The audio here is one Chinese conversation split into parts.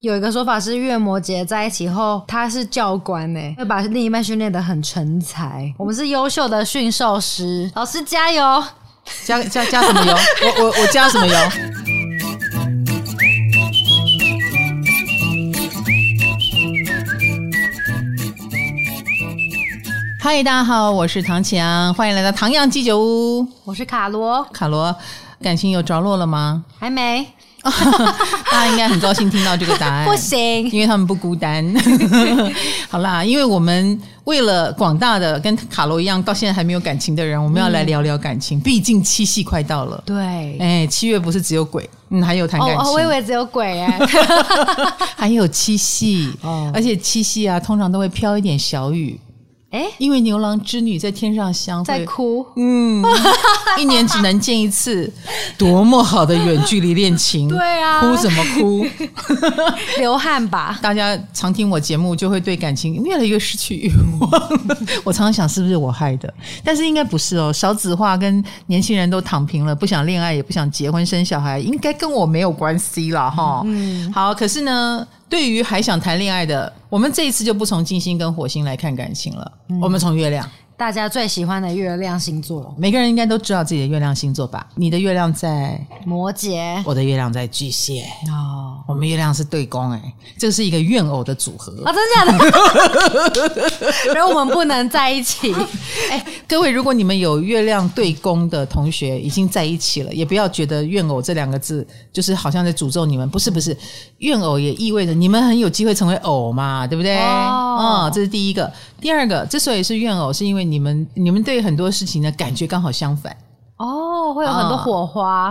有一个说法是，月摩羯在一起后，他是教官呢，会把另一半训练得很成才。我们是优秀的驯兽师，老师加油！加加加什么油？我我我加什么油？嗨，大家好，我是唐强，欢迎来到唐阳鸡酒屋。我是卡罗，卡罗，感情有着落了吗？还没。大家应该很高兴听到这个答案，不行，因为他们不孤单。好啦，因为我们为了广大的跟卡罗一样到现在还没有感情的人，我们要来聊聊感情。毕竟七夕快到了，对，哎，七月不是只有鬼，嗯，还有谈感情。哦，我以为只有鬼哎，还有七夕，哦，而且七夕啊，通常都会飘一点小雨。哎，因为牛郎织女在天上相会，在哭，嗯，一年只能见一次，多么好的远距离恋情，对啊，哭什么哭？流汗吧。大家常听我节目，就会对感情越来越失去欲望。我常常想，是不是我害的？但是应该不是哦。少子化跟年轻人都躺平了，不想恋爱，也不想结婚生小孩，应该跟我没有关系了哈。嗯，好，可是呢。对于还想谈恋爱的，我们这一次就不从金星跟火星来看感情了，嗯、我们从月亮。大家最喜欢的月亮星座，每个人应该都知道自己的月亮星座吧？你的月亮在摩羯，我的月亮在巨蟹。哦，我们月亮是对宫，哎，这是一个怨偶的组合啊、哦！真假的？然后我们不能在一起。哎，各位，如果你们有月亮对宫的同学已经在一起了，也不要觉得怨偶这两个字就是好像在诅咒你们。不是，不是，怨偶也意味着你们很有机会成为偶嘛，对不对？哦，哦，这是第一个。第二个，之所以是怨偶，是因为你们你们对很多事情的感觉刚好相反哦，会有很多火花，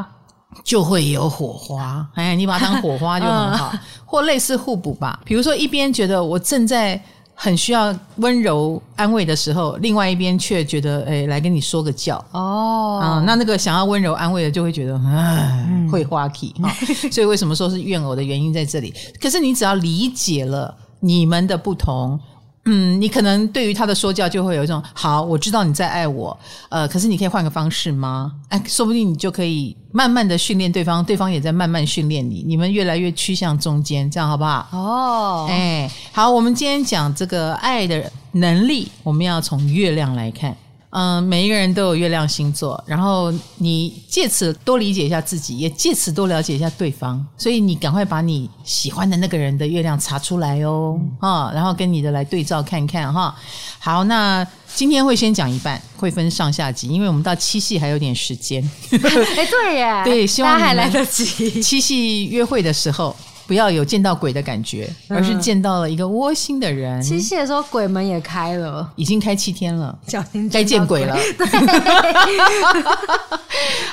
嗯、就会有火花。哎，你把它当火花就很好，嗯、或类似互补吧。比如说，一边觉得我正在很需要温柔安慰的时候，另外一边却觉得哎，来跟你说个教哦。啊、嗯，那那个想要温柔安慰的就会觉得哎，会花气啊。所以为什么说是怨偶的原因在这里？可是你只要理解了你们的不同。嗯，你可能对于他的说教就会有一种好，我知道你在爱我，呃，可是你可以换个方式吗？哎，说不定你就可以慢慢的训练对方，对方也在慢慢训练你，你们越来越趋向中间，这样好不好？哦，哎，好，我们今天讲这个爱的能力，我们要从月亮来看。嗯，每一个人都有月亮星座，然后你借此多理解一下自己，也借此多了解一下对方。所以你赶快把你喜欢的那个人的月亮查出来哦，啊、嗯，然后跟你的来对照看看哈。好，那今天会先讲一半，会分上下集，因为我们到七夕还有点时间。哎，对耶，对，希望还来得及。七夕约会的时候。不要有见到鬼的感觉，而是见到了一个窝心的人。七夕的时候，鬼门也开了，已经开七天了，小心该见鬼了。对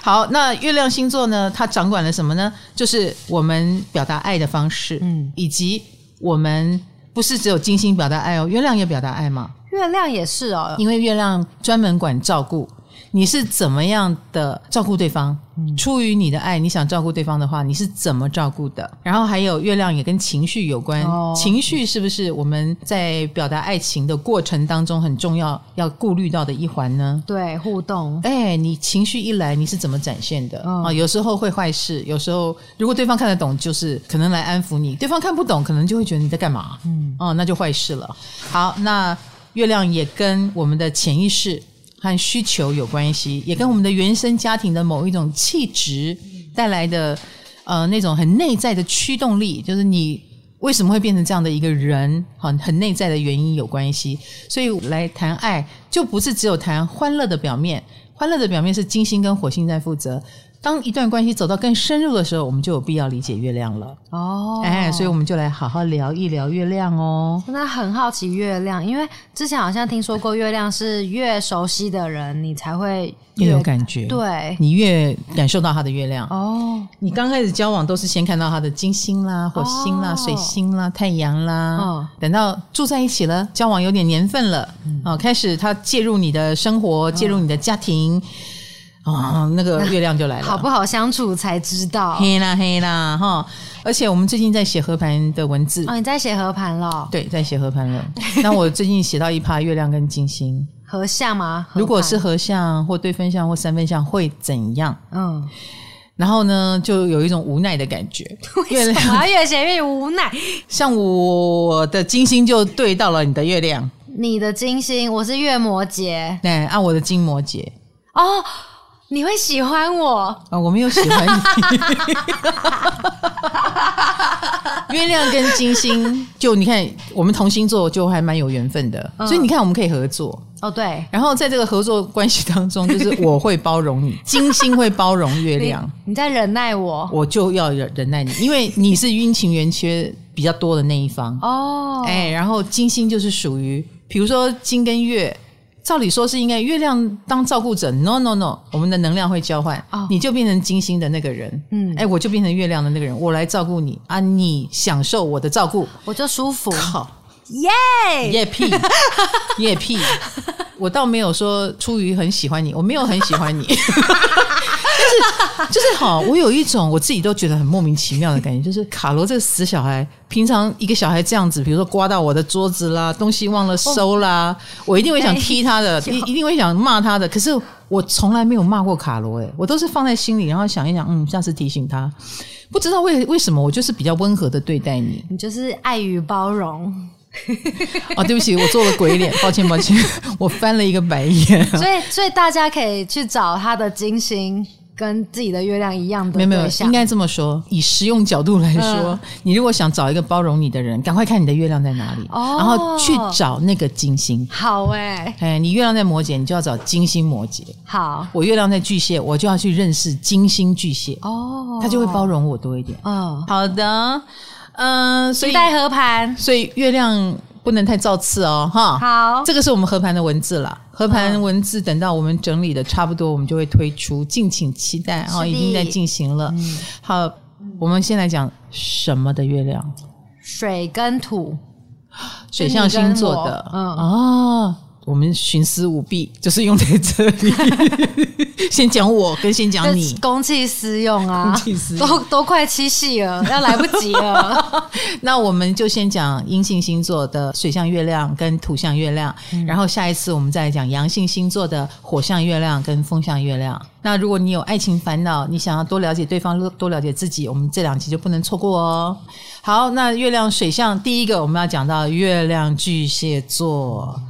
好，那月亮星座呢？它掌管了什么呢？就是我们表达爱的方式，嗯，以及我们不是只有金星表达爱哦，月亮也表达爱嘛。月亮也是哦，因为月亮专门管照顾。你是怎么样的照顾对方？出于你的爱，你想照顾对方的话，你是怎么照顾的？然后还有月亮也跟情绪有关，哦、情绪是不是我们在表达爱情的过程当中很重要要顾虑到的一环呢？对，互动。哎，你情绪一来，你是怎么展现的？啊、哦，有时候会坏事，有时候如果对方看得懂，就是可能来安抚你；对方看不懂，可能就会觉得你在干嘛？嗯，哦，那就坏事了。好，那月亮也跟我们的潜意识。和需求有关系，也跟我们的原生家庭的某一种气质带来的呃那种很内在的驱动力，就是你为什么会变成这样的一个人，很很内在的原因有关系。所以来谈爱，就不是只有谈欢乐的表面，欢乐的表面是金星跟火星在负责。当一段关系走到更深入的时候，我们就有必要理解月亮了。哦，哎，所以我们就来好好聊一聊月亮哦。真的很好奇月亮，因为之前好像听说过，月亮是越熟悉的人，你才会越，越有感觉。对，你越感受到他的月亮。哦，你刚开始交往都是先看到他的金星啦、火星啦、哦、水星啦、太阳啦。哦，等到住在一起了，交往有点年份了，嗯、哦，开始他介入你的生活，介入你的家庭。哦哦，那个月亮就来了，好不好相处才知道。黑啦黑啦哈！而且我们最近在写合盘的文字哦，你在写合盘了？对，在写合盘了。那我最近写到一趴月亮跟金星合相吗？如果是合相或对分相或三分相会怎样？嗯，然后呢，就有一种无奈的感觉。月亮越写越无奈？像我的金星就对到了你的月亮，你的金星我是月摩羯，对，按、啊、我的金摩羯哦，你会喜欢我？啊、哦？我没有喜欢你。月亮跟金星，就你看，我们同星座就还蛮有缘分的，嗯、所以你看，我们可以合作。哦，对，然后在这个合作关系当中，就是我会包容你，金星会包容月亮，你，你在忍耐我，我就要忍忍耐你，因为你是阴晴圆缺比较多的那一方。哦，哎，然后金星就是属于，比如说金跟月，照理说是应该月亮当照顾者，no no no，我们的能量会交换，哦，你就变成金星的那个人，嗯，哎，我就变成月亮的那个人，我来照顾你啊，你享受我的照顾，我就舒服，好。耶耶屁。耶屁！我倒没有说出于很喜欢你，我没有很喜欢你，就是好，我有一种我自己都觉得很莫名其妙的感觉，就是 卡罗这个死小孩，平常一个小孩这样子，比如说刮到我的桌子啦，东西忘了收啦，我一定会想踢他的，一一定会想骂他的。可是我从来没有骂过卡罗，诶，我都是放在心里，然后想一想，嗯，下次提醒他。不知道为为什么，我就是比较温和的对待你，你就是爱与包容。哦，对不起，我做了鬼脸，抱歉抱歉，我翻了一个白眼。所以，所以大家可以去找他的金星跟自己的月亮一样的。没有没有，应该这么说，以实用角度来说，嗯、你如果想找一个包容你的人，赶快看你的月亮在哪里，哦、然后去找那个金星。好哎、欸，哎，你月亮在摩羯，你就要找金星摩羯。好，我月亮在巨蟹，我就要去认识金星巨蟹。哦，他就会包容我多一点。哦，好的。嗯，所以期待合盘，所以月亮不能太造次哦，哈。好，这个是我们合盘的文字了。合盘文字等到我们整理的差不多，我们就会推出，敬请期待哦。已经在进行了。嗯、好，我们先来讲什么的月亮？水跟土，水象星座的。嗯哦。我们徇私舞弊，就是用在这里。先讲我，跟先讲你，公器私用啊，公器私用都都快七夕了，要来不及了。那我们就先讲阴性星座的水象月亮跟土象月亮，嗯、然后下一次我们再来讲阳性星座的火象月亮跟风象月亮。那如果你有爱情烦恼，你想要多了解对方，多了解自己，我们这两集就不能错过哦。好，那月亮水象第一个我们要讲到月亮巨蟹座。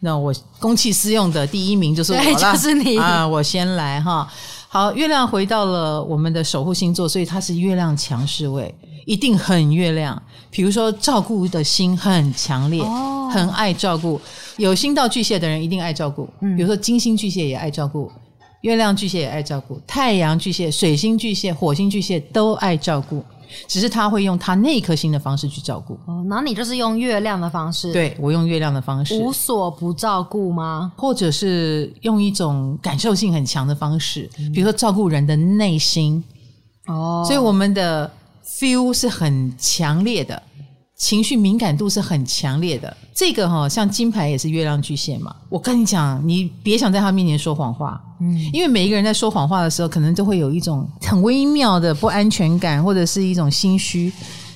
那我公器私用的第一名就是我了，就是你啊！我先来哈。好，月亮回到了我们的守护星座，所以它是月亮强势位，一定很月亮。比如说照顾的心很强烈，哦、很爱照顾。有星到巨蟹的人一定爱照顾，比如说金星巨蟹也爱照顾，月亮巨蟹也爱照顾，太阳巨蟹、水星巨蟹、火星巨蟹都爱照顾。只是他会用他那颗心的方式去照顾。哦，那你就是用月亮的方式，对，我用月亮的方式，无所不照顾吗？或者是用一种感受性很强的方式，嗯、比如说照顾人的内心。哦，所以我们的 feel 是很强烈的。情绪敏感度是很强烈的，这个哈、哦，像金牌也是月亮巨蟹嘛。我跟你讲，你别想在他面前说谎话，嗯，因为每一个人在说谎话的时候，可能都会有一种很微妙的不安全感，或者是一种心虚，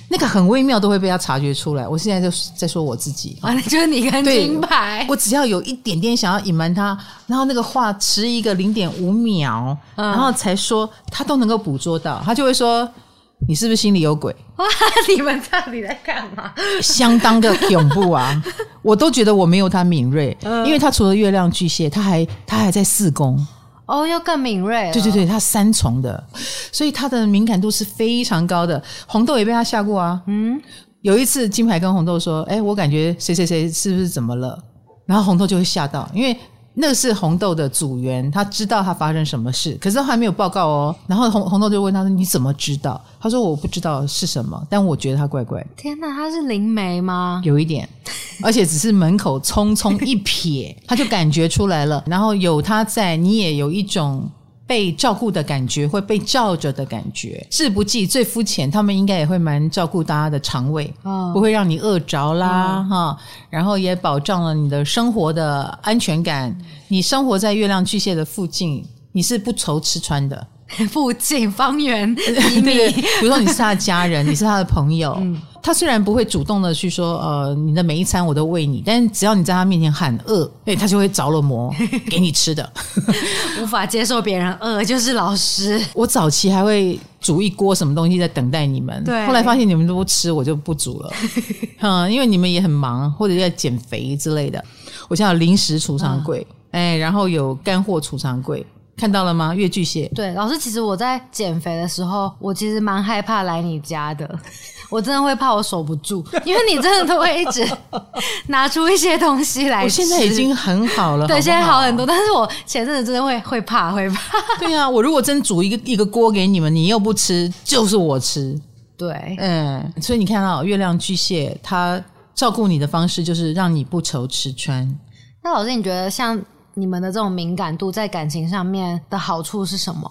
那个很微妙都会被他察觉出来。我现在就在说我自己，完了就是你跟金牌，我只要有一点点想要隐瞒他，然后那个话迟一个零点五秒，嗯、然后才说，他都能够捕捉到，他就会说。你是不是心里有鬼？哇！你们到底在干嘛？相当的恐怖啊！我都觉得我没有他敏锐，嗯、因为他除了月亮巨蟹，他还他还在四宫哦，要更敏锐。对对对，他三重的，所以他的敏感度是非常高的。红豆也被他吓过啊。嗯，有一次金牌跟红豆说：“哎，我感觉谁谁谁是不是怎么了？”然后红豆就会吓到，因为。那是红豆的组员，他知道他发生什么事，可是他还没有报告哦。然后红红豆就问他说：“你怎么知道？”他说：“我不知道是什么，但我觉得他怪怪。”天哪，他是灵媒吗？有一点，而且只是门口匆匆一瞥，他就感觉出来了。然后有他在，你也有一种。被照顾的感觉，会被照着的感觉，志不济最肤浅，他们应该也会蛮照顾大家的肠胃，哦、不会让你饿着啦，哈、哦，然后也保障了你的生活的安全感。你生活在月亮巨蟹的附近，你是不愁吃穿的。附近方圆 一米，对，比如说你是他的家人，你是他的朋友，嗯、他虽然不会主动的去说，呃，你的每一餐我都喂你，但是只要你在他面前喊饿，哎，他就会着了魔，给你吃的。无法接受别人饿，就是老师。我早期还会煮一锅什么东西在等待你们，对。后来发现你们都不吃，我就不煮了。嗯，因为你们也很忙，或者在减肥之类的。我现在有零食储藏柜，哎、嗯，然后有干货储藏柜。看到了吗？月巨蟹。对，老师，其实我在减肥的时候，我其实蛮害怕来你家的。我真的会怕我守不住，因为你真的都会一直 拿出一些东西来吃。我现在已经很好了，对，好好现在好很多。但是我前阵子真的会会怕，会怕。对啊，我如果真煮一个一个锅给你们，你又不吃，就是我吃。对，嗯，所以你看到月亮巨蟹，他照顾你的方式就是让你不愁吃穿。那老师，你觉得像？你们的这种敏感度在感情上面的好处是什么？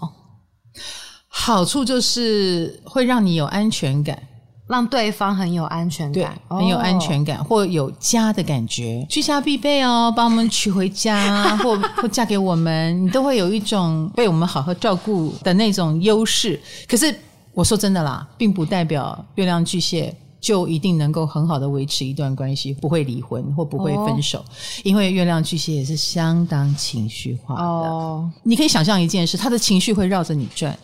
好处就是会让你有安全感，让对方很有安全感，很有安全感，或有家的感觉。居家必备哦，把我们娶回家，或或嫁给我们，你都会有一种被我们好好照顾的那种优势。可是我说真的啦，并不代表月亮巨蟹。就一定能够很好的维持一段关系，不会离婚或不会分手，哦、因为月亮巨蟹也是相当情绪化的。哦、你可以想象一件事，他的情绪会绕着你转，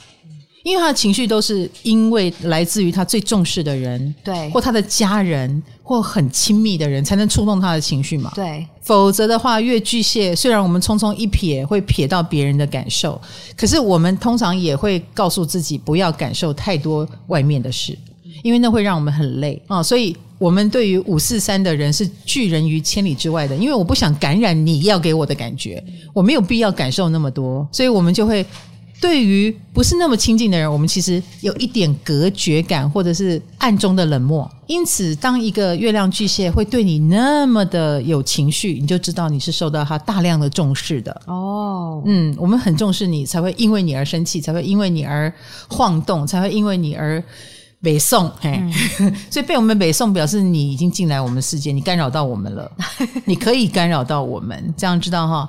因为他的情绪都是因为来自于他最重视的人，对，或他的家人，或很亲密的人，才能触动他的情绪嘛。对，否则的话，月巨蟹虽然我们匆匆一瞥会瞥到别人的感受，可是我们通常也会告诉自己不要感受太多外面的事。因为那会让我们很累啊、哦，所以我们对于五四三的人是拒人于千里之外的。因为我不想感染你要给我的感觉，我没有必要感受那么多，所以我们就会对于不是那么亲近的人，我们其实有一点隔绝感，或者是暗中的冷漠。因此，当一个月亮巨蟹会对你那么的有情绪，你就知道你是受到他大量的重视的。哦，嗯，我们很重视你，才会因为你而生气，才会因为你而晃动，才会因为你而。北宋，嘿，嗯、所以被我们北宋表示你已经进来我们世界，你干扰到我们了，你可以干扰到我们，这样知道哈？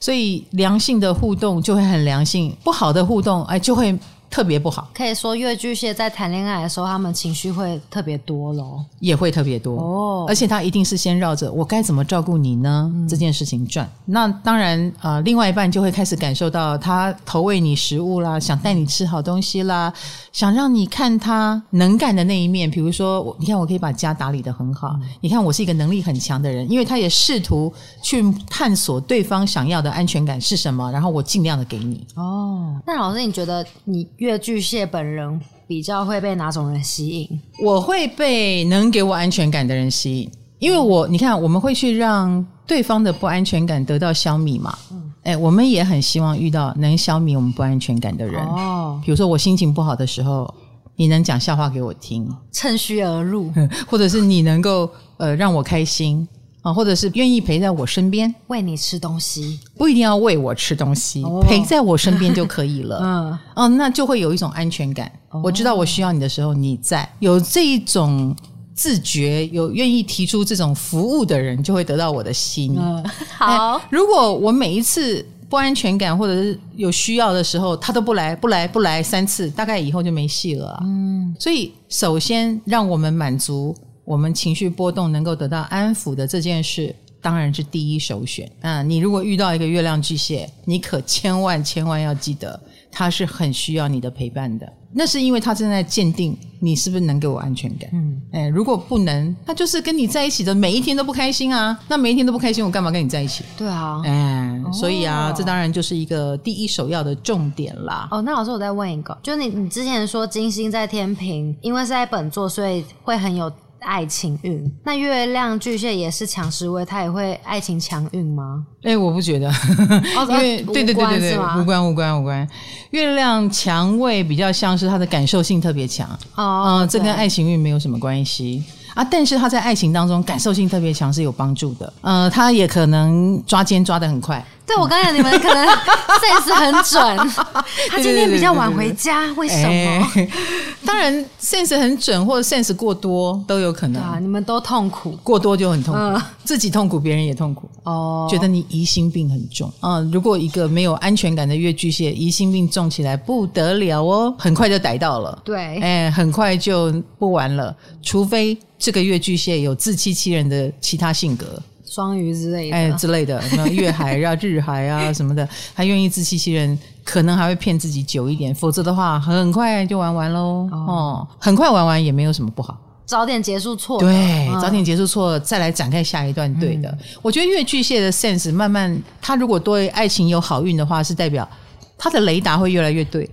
所以良性的互动就会很良性，不好的互动哎就会。特别不好，可以说月巨蟹在谈恋爱的时候，他们情绪会特别多咯，也会特别多哦。而且他一定是先绕着我该怎么照顾你呢、嗯、这件事情转。那当然，呃，另外一半就会开始感受到他投喂你食物啦，想带你吃好东西啦，想让你看他能干的那一面。比如说，你看我可以把家打理的很好，嗯、你看我是一个能力很强的人，因为他也试图去探索对方想要的安全感是什么，然后我尽量的给你。哦，那老师，你觉得你？月巨蟹本人比较会被哪种人吸引？我会被能给我安全感的人吸引，因为我你看，我们会去让对方的不安全感得到消弭嘛。嗯，哎，我们也很希望遇到能消弭我们不安全感的人。哦，比如说我心情不好的时候，你能讲笑话给我听，趁虚而入，或者是你能够呃让我开心。啊，或者是愿意陪在我身边，喂你吃东西，不一定要喂我吃东西，哦、陪在我身边就可以了。嗯，哦，那就会有一种安全感。哦、我知道我需要你的时候你在，有这一种自觉，有愿意提出这种服务的人，就会得到我的心。嗯，好。如果我每一次不安全感或者是有需要的时候，他都不来，不来，不来三次，大概以后就没戏了。嗯，所以首先让我们满足。我们情绪波动能够得到安抚的这件事，当然是第一首选。啊，你如果遇到一个月亮巨蟹，你可千万千万要记得，他是很需要你的陪伴的。那是因为他正在鉴定你是不是能给我安全感。嗯，哎，如果不能，他就是跟你在一起的每一天都不开心啊。那每一天都不开心，我干嘛跟你在一起？对啊，哎，所以啊，这当然就是一个第一首要的重点啦。哦，那老师，我再问一个，就是你你之前说金星在天平，因为是在本座，所以会很有。爱情运，那月亮巨蟹也是强势位，他也会爱情强运吗？哎、欸，我不觉得，因为对对对对对，无关无关无关。月亮强位比较像是他的感受性特别强，哦，嗯，这跟爱情运没有什么关系啊。但是他在爱情当中感受性特别强是有帮助的，呃，他也可能抓奸抓得很快。对，我刚才你们可能 sense 很准，他今天比较晚回家，为什么？欸、当然 sense 很准，或者 sense 过多都有可能。啊，你们都痛苦，过多就很痛苦，嗯、自己痛苦，别人也痛苦。哦，觉得你疑心病很重啊、嗯！如果一个没有安全感的月巨蟹，疑心病重起来不得了哦，很快就逮到了。对，哎，很快就不玩了，除非这个月巨蟹有自欺欺人的其他性格。双鱼之类的，哎，之类的，什么 月海啊、日海啊什么的，他愿意自欺欺人，可能还会骗自己久一点，否则的话，很快就玩完喽。哦，哦，很快玩完也没有什么不好，早点结束错，对，早点结束错，再来展开下一段对的。嗯、我觉得越巨蟹的 sense 慢慢，他如果对爱情有好运的话，是代表。他的雷达会越来越对，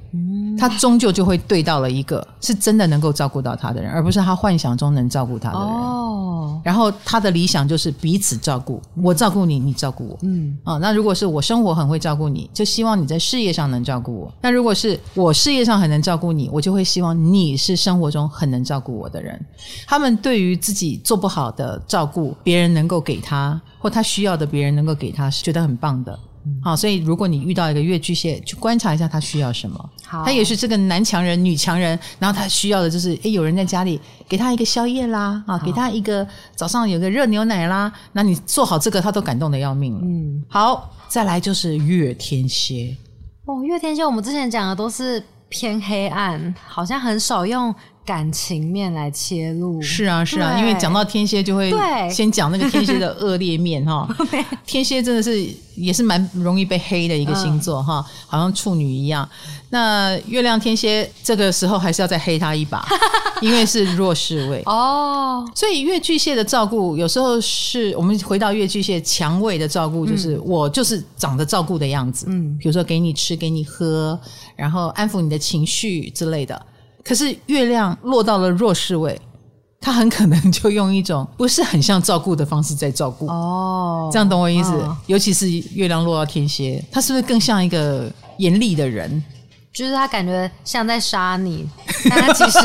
他终究就会对到了一个是真的能够照顾到他的人，而不是他幻想中能照顾他的人。哦，然后他的理想就是彼此照顾，我照顾你，你照顾我。嗯，啊，那如果是我生活很会照顾你，就希望你在事业上能照顾我。那如果是我事业上很能照顾你，我就会希望你是生活中很能照顾我的人。他们对于自己做不好的照顾，别人能够给他，或他需要的别人能够给他，是觉得很棒的。好，所以如果你遇到一个月巨蟹，去观察一下他需要什么。好，他也许是这个男强人、女强人，然后他需要的就是，诶，有人在家里给他一个宵夜啦，啊，给他一个早上有个热牛奶啦，那你做好这个，他都感动的要命了。嗯，好，再来就是月天蝎。哦，月天蝎，我们之前讲的都是偏黑暗，好像很少用。感情面来切入，是啊是啊，因为讲到天蝎就会先讲那个天蝎的恶劣面哈。天蝎真的是也是蛮容易被黑的一个星座哈，好像处女一样。那月亮天蝎这个时候还是要再黑他一把，因为是弱势位哦。所以月巨蟹的照顾有时候是我们回到月巨蟹强位的照顾，就是我就是长得照顾的样子，嗯，比如说给你吃给你喝，然后安抚你的情绪之类的。可是月亮落到了弱势位，他很可能就用一种不是很像照顾的方式在照顾哦，这样懂我意思？哦、尤其是月亮落到天蝎，他是不是更像一个严厉的人？就是他感觉像在杀你，但他其实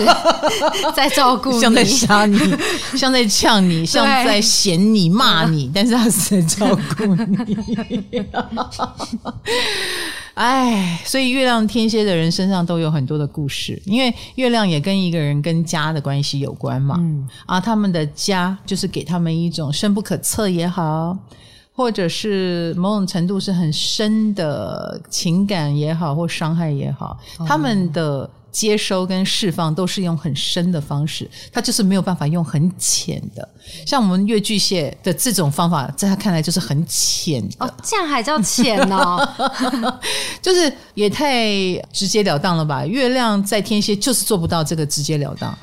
在照顾你，像在杀你，像在呛你，像在嫌你骂你，但是他是在照顾你。哎，所以月亮天蝎的人身上都有很多的故事，因为月亮也跟一个人跟家的关系有关嘛。嗯，啊，他们的家就是给他们一种深不可测也好，或者是某种程度是很深的情感也好，或伤害也好，他们的。接收跟释放都是用很深的方式，他就是没有办法用很浅的。像我们月巨蟹的这种方法，在他看来就是很浅的。哦，这样还叫浅哦？就是也太直截了当了吧？月亮在天蝎就是做不到这个直截了当，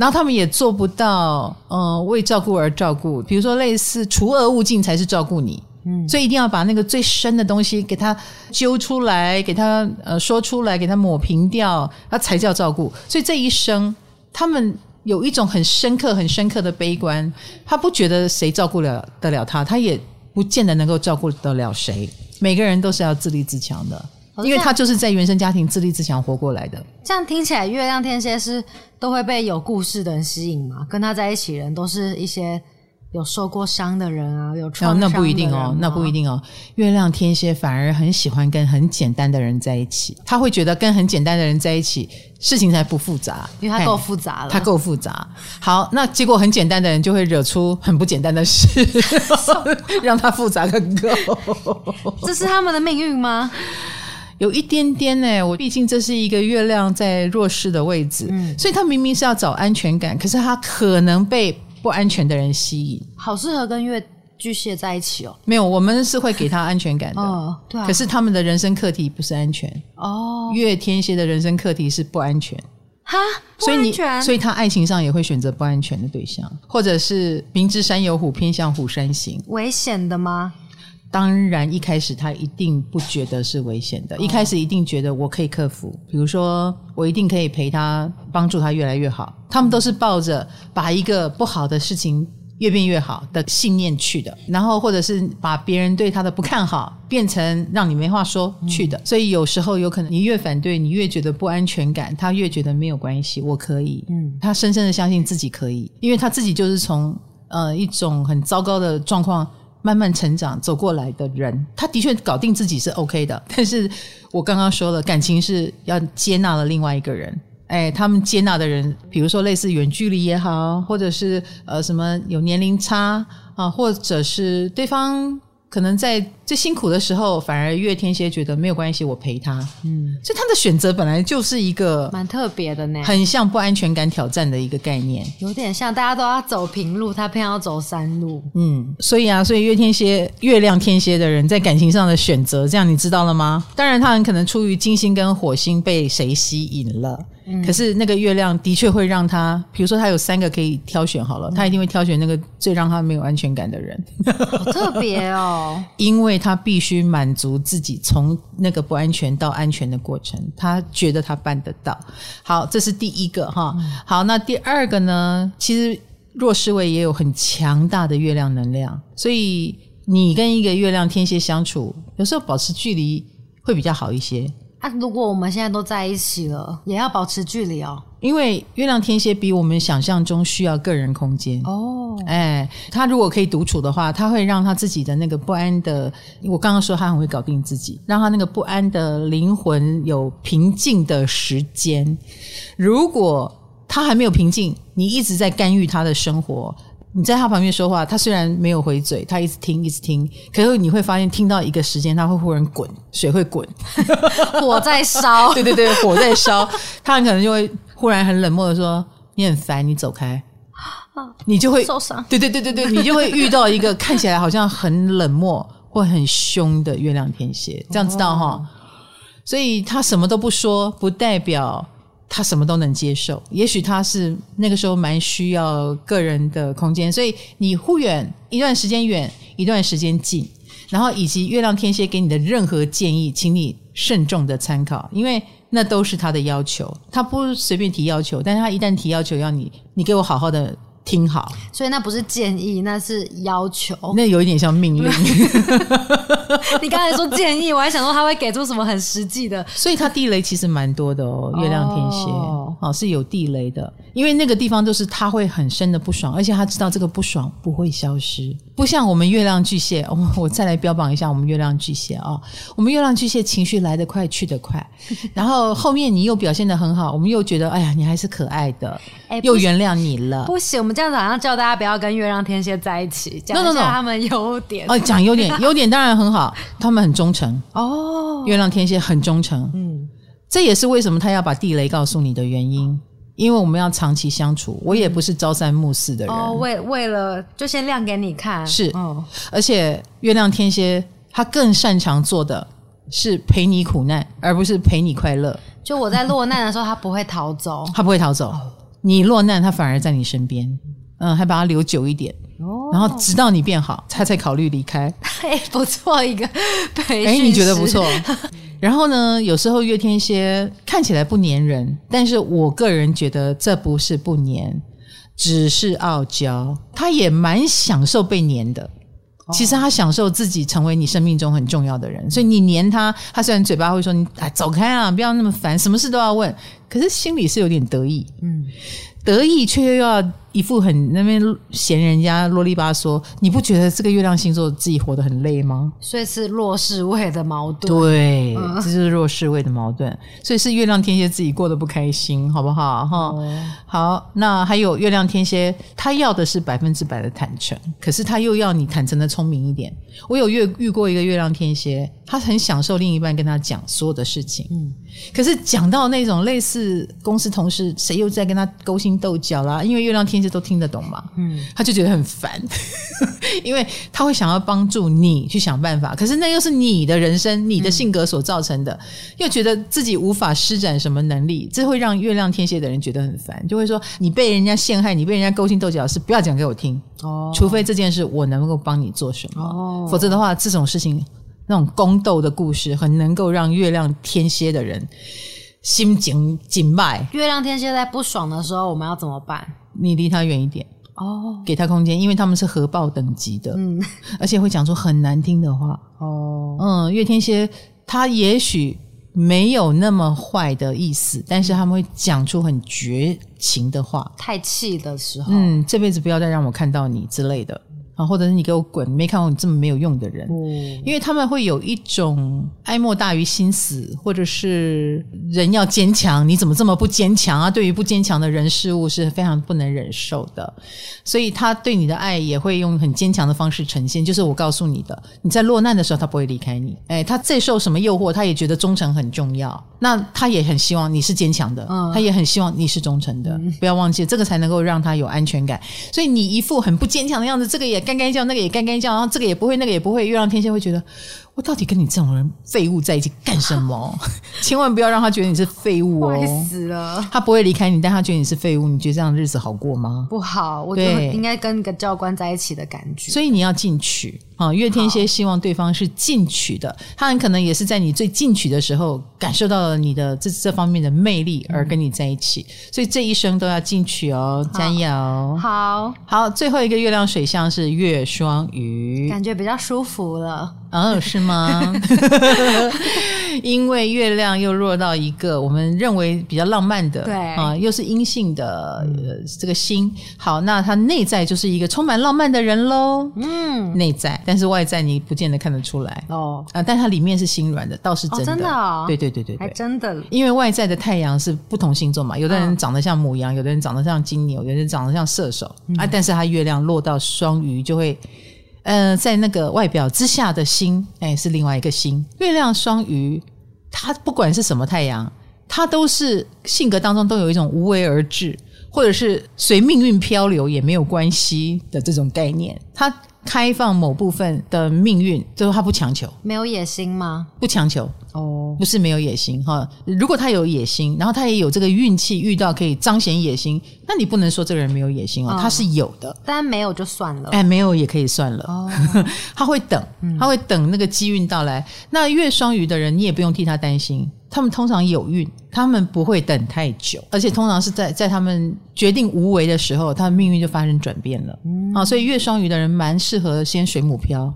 然后他们也做不到，呃，为照顾而照顾。比如说，类似除恶务尽才是照顾你。嗯，所以一定要把那个最深的东西给他揪出来，给他呃说出来，给他抹平掉，他才叫照顾。所以这一生，他们有一种很深刻、很深刻的悲观，他不觉得谁照顾了得了他，他也不见得能够照顾得了谁。每个人都是要自立自强的，因为他就是在原生家庭自立自强活过来的。这样听起来，月亮天蝎是都会被有故事的人吸引嘛？跟他在一起的人都是一些。有受过伤的人啊，有创伤那不一定哦，那不一定哦。月亮天蝎反而很喜欢跟很简单的人在一起，他会觉得跟很简单的人在一起，事情才不复杂，因为他够复杂了，他够复杂。好，那结果很简单的人就会惹出很不简单的事，让他复杂个够。这是他们的命运吗？有一点点呢，我毕竟这是一个月亮在弱势的位置，嗯，所以他明明是要找安全感，可是他可能被。不安全的人吸引，好适合跟月巨蟹在一起哦。没有，我们是会给他安全感的。哦，对啊。可是他们的人生课题不是安全哦。月天蝎的人生课题是不安全。哈。所以你，所以他爱情上也会选择不安全的对象，或者是明知山有虎，偏向虎山行。危险的吗？当然，一开始他一定不觉得是危险的，一开始一定觉得我可以克服。比如说，我一定可以陪他，帮助他越来越好。他们都是抱着把一个不好的事情越变越好的信念去的，然后或者是把别人对他的不看好变成让你没话说去的。所以有时候有可能你越反对，你越觉得不安全感，他越觉得没有关系，我可以。嗯，他深深的相信自己可以，因为他自己就是从呃一种很糟糕的状况。慢慢成长走过来的人，他的确搞定自己是 OK 的。但是我刚刚说了，感情是要接纳了另外一个人。哎，他们接纳的人，比如说类似远距离也好，或者是呃什么有年龄差啊，或者是对方。可能在最辛苦的时候，反而月天蝎觉得没有关系，我陪他。嗯，所以他的选择本来就是一个蛮特别的呢，很像不安全感挑战的一个概念，有点像大家都要走平路，他偏要走山路。嗯，所以啊，所以月天蝎、月亮天蝎的人在感情上的选择，这样你知道了吗？当然，他很可能出于金星跟火星被谁吸引了。可是那个月亮的确会让他，比如说他有三个可以挑选好了，他一定会挑选那个最让他没有安全感的人。好特别哦，因为他必须满足自己从那个不安全到安全的过程，他觉得他办得到。好，这是第一个哈。好，那第二个呢？其实弱势位也有很强大的月亮能量，所以你跟一个月亮天蝎相处，有时候保持距离会比较好一些。啊，如果我们现在都在一起了，也要保持距离哦。因为月亮天蝎比我们想象中需要个人空间哦。哎，他如果可以独处的话，他会让他自己的那个不安的，我刚刚说他很会搞定自己，让他那个不安的灵魂有平静的时间。如果他还没有平静，你一直在干预他的生活。你在他旁边说话，他虽然没有回嘴，他一直听，一直听。可是你会发现，听到一个时间，他会忽然滚，水会滚，火在烧。对对对，火在烧，他很可能就会忽然很冷漠的说：“你很烦，你走开。”你就会受伤。对对对对对，你就会遇到一个看起来好像很冷漠或很凶的月亮天蝎，这样知道哈？哦。所以他什么都不说，不代表。他什么都能接受，也许他是那个时候蛮需要个人的空间，所以你忽远一段时间远，一段时间近，然后以及月亮天蝎给你的任何建议，请你慎重的参考，因为那都是他的要求，他不随便提要求，但是他一旦提要求要你，你给我好好的。听好，所以那不是建议，那是要求。那有一点像命令。你刚才说建议，我还想说他会给出什么很实际的。所以他地雷其实蛮多的哦，月亮天蝎哦，哦是有地雷的，因为那个地方就是他会很深的不爽，而且他知道这个不爽不会消失，不像我们月亮巨蟹。我、哦、我再来标榜一下我们月亮巨蟹啊、哦，我们月亮巨蟹情绪来得快去得快，然后后面你又表现得很好，我们又觉得哎呀你还是可爱的，欸、又原谅你了。不行，我们。这样子好像叫大家不要跟月亮天蝎在一起，讲一下他们优点。哦，讲优点，优点当然很好，他们很忠诚哦。月亮天蝎很忠诚，嗯，这也是为什么他要把地雷告诉你的原因，因为我们要长期相处。我也不是朝三暮四的人，哦，为为了就先亮给你看，是，哦，而且月亮天蝎他更擅长做的是陪你苦难，而不是陪你快乐。就我在落难的时候，他不会逃走，他不会逃走。你落难，他反而在你身边，嗯，还把他留久一点，哦，然后直到你变好，他才考虑离开。哎，不错，一个培训。哎，你觉得不错？然后呢，有时候月天蝎看起来不粘人，但是我个人觉得这不是不粘，只是傲娇。他也蛮享受被粘的。其实他享受自己成为你生命中很重要的人，所以你黏他，他虽然嘴巴会说你哎走开啊，不要那么烦，什么事都要问，可是心里是有点得意，嗯，得意却又要。一副很那边嫌人家啰里吧嗦，你不觉得这个月亮星座自己活得很累吗？所以是弱势位的矛盾。对，嗯、这就是弱势位的矛盾。所以是月亮天蝎自己过得不开心，好不好？哈、哦，好。那还有月亮天蝎，他要的是百分之百的坦诚，可是他又要你坦诚的聪明一点。我有遇遇过一个月亮天蝎，他很享受另一半跟他讲所有的事情，嗯，可是讲到那种类似公司同事，谁又在跟他勾心斗角啦？因为月亮天。蝎都听得懂嘛？嗯，他就觉得很烦，因为他会想要帮助你去想办法，可是那又是你的人生、你的性格所造成的，嗯、又觉得自己无法施展什么能力，这会让月亮天蝎的人觉得很烦，就会说你被人家陷害，你被人家勾心斗角，是不要讲给我听哦，除非这件事我能够帮你做什么哦，否则的话，这种事情那种宫斗的故事，很能够让月亮天蝎的人心情紧迈。月亮天蝎在不爽的时候，我们要怎么办？你离他远一点哦，给他空间，因为他们是核爆等级的，嗯，而且会讲出很难听的话哦，嗯，月天蝎他也许没有那么坏的意思，但是他们会讲出很绝情的话，太气的时候，嗯，这辈子不要再让我看到你之类的。啊，或者是你给我滚，没看过你这么没有用的人，嗯、因为他们会有一种哀莫大于心死，或者是人要坚强，你怎么这么不坚强啊？对于不坚强的人事物是非常不能忍受的，所以他对你的爱也会用很坚强的方式呈现。就是我告诉你的，你在落难的时候，他不会离开你。哎，他再受什么诱惑，他也觉得忠诚很重要。那他也很希望你是坚强的，嗯、他也很希望你是忠诚的。嗯、不要忘记，这个才能够让他有安全感。所以你一副很不坚强的样子，这个也。干干叫，那个也干干叫，然后这个也不会，那个也不会，月亮天蝎会觉得。我到底跟你这种人废物在一起干什么？千万不要让他觉得你是废物哦！坏死了！他不会离开你，但他觉得你是废物。你觉得这样的日子好过吗？不好，我觉得应该跟个教官在一起的感觉。所以你要进取啊！月天蝎希望对方是进取的，他很可能也是在你最进取的时候感受到了你的这这方面的魅力而跟你在一起。嗯、所以这一生都要进取哦，加油！好好，最后一个月亮水象是月双鱼，感觉比较舒服了。哦，是吗？因为月亮又落到一个我们认为比较浪漫的，对啊，又是阴性的、呃、这个星。好，那他内在就是一个充满浪漫的人喽。嗯，内在，但是外在你不见得看得出来哦。啊，但他里面是心软的，倒是真的。哦、真的、哦？对对对对对，还真的。因为外在的太阳是不同星座嘛，有的人长得像母羊，有的人长得像金牛，有的人长得像射手、嗯、啊。但是他月亮落到双鱼就会。呃，在那个外表之下的心，哎，是另外一个心。月亮双鱼，它不管是什么太阳，它都是性格当中都有一种无为而治，或者是随命运漂流也没有关系的这种概念。它开放某部分的命运，就是他不强求。没有野心吗？不强求哦，不是没有野心哈。如果他有野心，然后他也有这个运气，遇到可以彰显野心，那你不能说这个人没有野心哦，他是有的。但没有就算了，哎，没有也可以算了。哦，他会等，他会等那个机运到来。那月双鱼的人，你也不用替他担心。他们通常有运，他们不会等太久，而且通常是在在他们决定无为的时候，他的命运就发生转变了。嗯，啊，所以月双鱼的人蛮适合先水母漂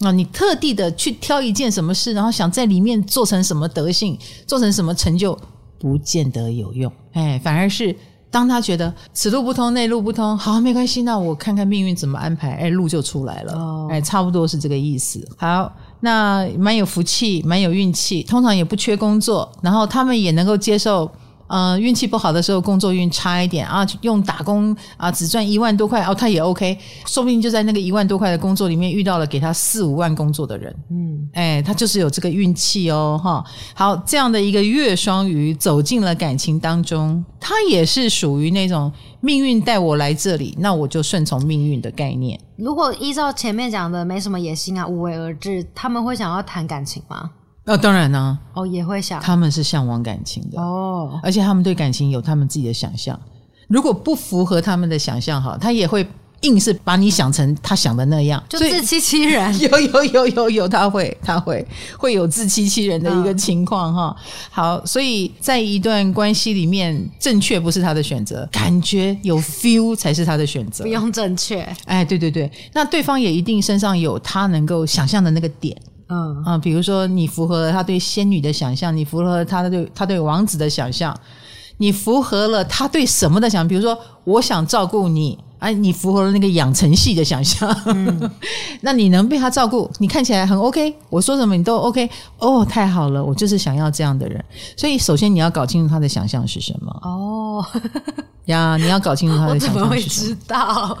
啊，你特地的去挑一件什么事，然后想在里面做成什么德性，做成什么成就，不见得有用。哎，反而是当他觉得此路不通，那路不通，好，没关系，那我看看命运怎么安排，哎，路就出来了。哦，哎，差不多是这个意思。好。那蛮有福气，蛮有运气，通常也不缺工作，然后他们也能够接受。呃，运气不好的时候，工作运差一点啊，用打工啊，只赚一万多块哦，他也 OK，说不定就在那个一万多块的工作里面遇到了给他四五万工作的人，嗯，哎，他就是有这个运气哦，哈。好，这样的一个月双鱼走进了感情当中，他也是属于那种命运带我来这里，那我就顺从命运的概念。如果依照前面讲的，没什么野心啊，无为而治，他们会想要谈感情吗？哦，当然呢、啊，哦，也会想，他们是向往感情的哦，而且他们对感情有他们自己的想象。如果不符合他们的想象，哈，他也会硬是把你想成他想的那样，就自欺欺人。有有有有有，他会他会会有自欺欺人的一个情况哈。嗯、好，所以在一段关系里面，正确不是他的选择，感觉有 feel 才是他的选择。不用正确，哎，对对对，那对方也一定身上有他能够想象的那个点。嗯啊，比如说你符合了他对仙女的想象，你符合了他对他对王子的想象，你符合了他对什么的想象？比如说，我想照顾你，哎，你符合了那个养成系的想象，嗯、那你能被他照顾，你看起来很 OK，我说什么你都 OK，哦，太好了，我就是想要这样的人。所以，首先你要搞清楚他的想象是什么。哦。呀，你要搞清楚他的想象是什么。我怎么会知道？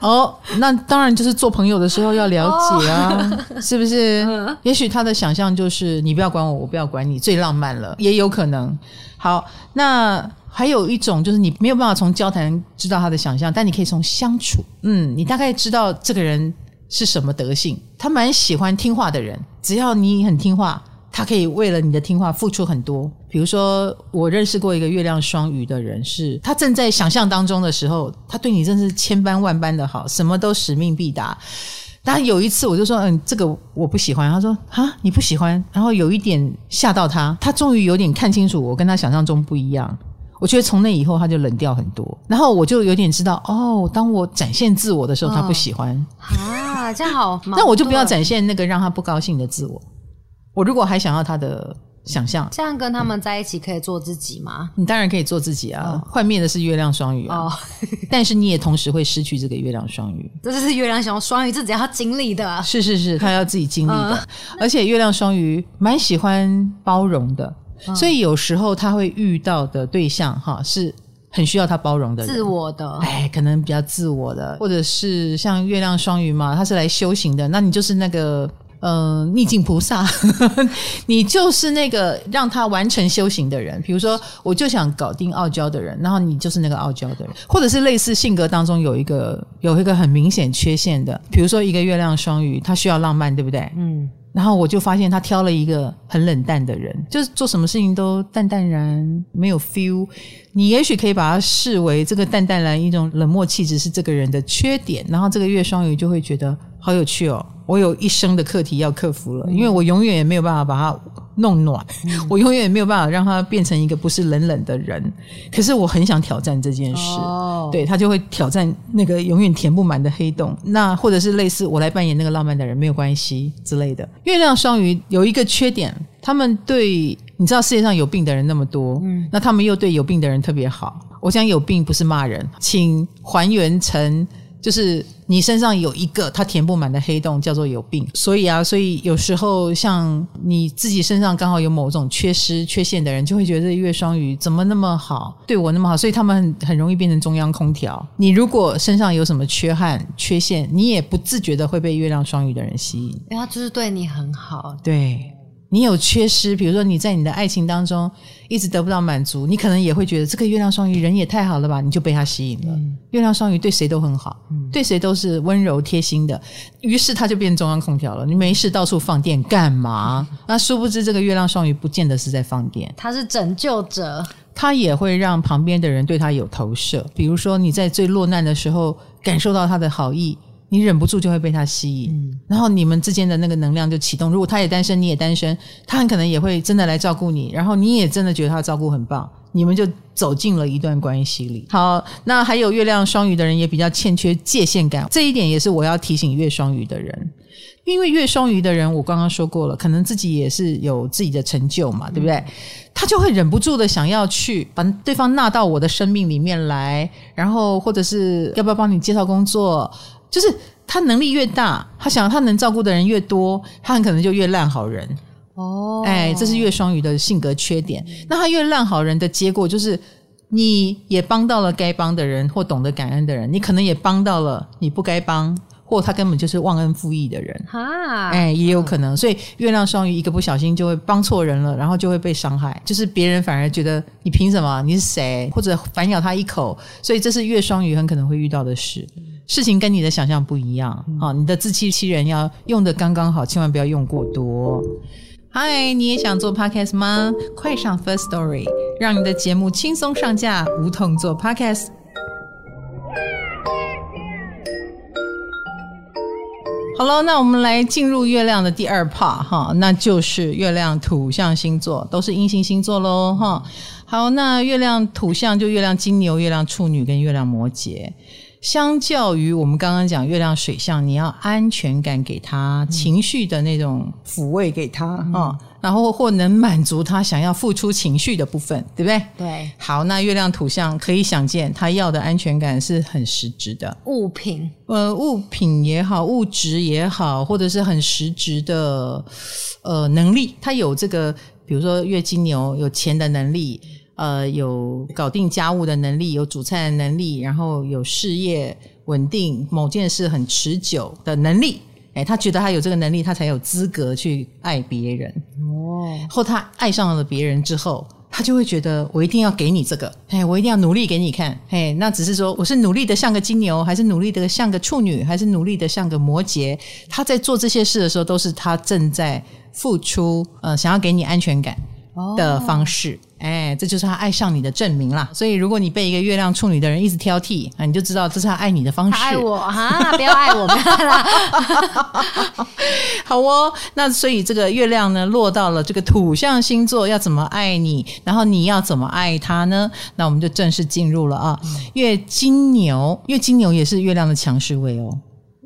哦，那当然就是做朋友的时候要了解啊，哦、是不是？嗯、也许他的想象就是你不要管我，我不要管你，最浪漫了，也有可能。好，那还有一种就是你没有办法从交谈知道他的想象，但你可以从相处，嗯，你大概知道这个人是什么德性。他蛮喜欢听话的人，只要你很听话。他可以为了你的听话付出很多。比如说，我认识过一个月亮双鱼的人，是他正在想象当中的时候，他对你真是千般万般的好，什么都使命必达。但有一次，我就说：“嗯，这个我不喜欢。”他说：“啊，你不喜欢？”然后有一点吓到他，他终于有点看清楚我跟他想象中不一样。我觉得从那以后，他就冷掉很多。然后我就有点知道，哦，当我展现自我的时候，他不喜欢。哦、啊，这样好。那我就不要展现那个让他不高兴的自我。我如果还想要他的想象。这样跟他们在一起可以做自己吗？你当然可以做自己啊，幻灭的是月亮双鱼啊，哦，但是你也同时会失去这个月亮双鱼。这就是月亮双双鱼自己要经历的。是是是，他要自己经历的。而且月亮双鱼蛮喜欢包容的，所以有时候他会遇到的对象哈是。很需要他包容的人，自我的，哎，可能比较自我的，或者是像月亮双鱼嘛，他是来修行的，那你就是那个呃逆境菩萨，你就是那个让他完成修行的人。比如说，我就想搞定傲娇的人，然后你就是那个傲娇的人，或者是类似性格当中有一个有一个很明显缺陷的，比如说一个月亮双鱼，他需要浪漫，对不对？嗯。然后我就发现他挑了一个很冷淡的人，就是做什么事情都淡淡然，没有 feel。你也许可以把它视为这个淡淡然一种冷漠气质是这个人的缺点，然后这个月双鱼就会觉得好有趣哦，我有一生的课题要克服了，因为我永远也没有办法把它弄暖，嗯、我永远也没有办法让他变成一个不是冷冷的人。可是我很想挑战这件事，哦、对，他就会挑战那个永远填不满的黑洞。那或者是类似我来扮演那个浪漫的人没有关系之类的。月亮双鱼有一个缺点，他们对你知道世界上有病的人那么多，嗯，那他们又对有病的人特别好。我想有病不是骂人，请还原成就是你身上有一个它填不满的黑洞，叫做有病。所以啊，所以有时候像你自己身上刚好有某种缺失、缺陷的人，就会觉得月双鱼怎么那么好，对我那么好，所以他们很很容易变成中央空调。你如果身上有什么缺憾、缺陷，你也不自觉的会被月亮双鱼的人吸引，因为他就是对你很好，对。你有缺失，比如说你在你的爱情当中一直得不到满足，你可能也会觉得这个月亮双鱼人也太好了吧，你就被他吸引了。嗯、月亮双鱼对谁都很好，嗯、对谁都是温柔贴心的，于是他就变中央空调了。你没事到处放电干嘛？嗯、那殊不知这个月亮双鱼不见得是在放电，他是拯救者，他也会让旁边的人对他有投射。比如说你在最落难的时候感受到他的好意。你忍不住就会被他吸引，嗯、然后你们之间的那个能量就启动。如果他也单身，你也单身，他很可能也会真的来照顾你，然后你也真的觉得他的照顾很棒，你们就走进了一段关系里。好，那还有月亮双鱼的人也比较欠缺界限感，这一点也是我要提醒月双鱼的人，因为月双鱼的人我刚刚说过了，可能自己也是有自己的成就嘛，对不对？嗯、他就会忍不住的想要去把对方纳到我的生命里面来，然后或者是要不要帮你介绍工作。就是他能力越大，他想他能照顾的人越多，他很可能就越烂好人哦。哎，这是月双鱼的性格缺点。那他越烂好人的结果就是，你也帮到了该帮的人或懂得感恩的人，你可能也帮到了你不该帮或他根本就是忘恩负义的人。哈，哎，也有可能。所以月亮双鱼一个不小心就会帮错人了，然后就会被伤害。就是别人反而觉得你凭什么？你是谁？或者反咬他一口。所以这是月双鱼很可能会遇到的事。事情跟你的想象不一样，好，你的自欺欺人要用的刚刚好，千万不要用过多。嗨，你也想做 podcast 吗？快上 First Story，让你的节目轻松上架，无痛做 podcast。好了，那我们来进入月亮的第二 part 哈，那就是月亮土象星座，都是阴性星座喽哈。好，那月亮土象就月亮金牛、月亮处女跟月亮摩羯。相较于我们刚刚讲月亮水象，你要安全感给他，嗯、情绪的那种抚慰给他啊、嗯哦，然后或能满足他想要付出情绪的部分，对不对？对。好，那月亮土象可以想见，他要的安全感是很实质的物品，呃，物品也好，物质也好，或者是很实质的呃能力，他有这个，比如说月金牛有钱的能力。呃，有搞定家务的能力，有煮菜的能力，然后有事业稳定，某件事很持久的能力。哎，他觉得他有这个能力，他才有资格去爱别人。哦，后他爱上了别人之后，他就会觉得我一定要给你这个，哎，我一定要努力给你看。哎，那只是说我是努力的像个金牛，还是努力的像个处女，还是努力的像个摩羯？他在做这些事的时候，都是他正在付出，呃，想要给你安全感的方式。哦哎，这就是他爱上你的证明啦。所以，如果你被一个月亮处女的人一直挑剔啊，你就知道这是他爱你的方式。他爱我哈，不要爱我们啦。好哦，那所以这个月亮呢，落到了这个土象星座，要怎么爱你？然后你要怎么爱他呢？那我们就正式进入了啊。月金牛，月金牛也是月亮的强势位哦。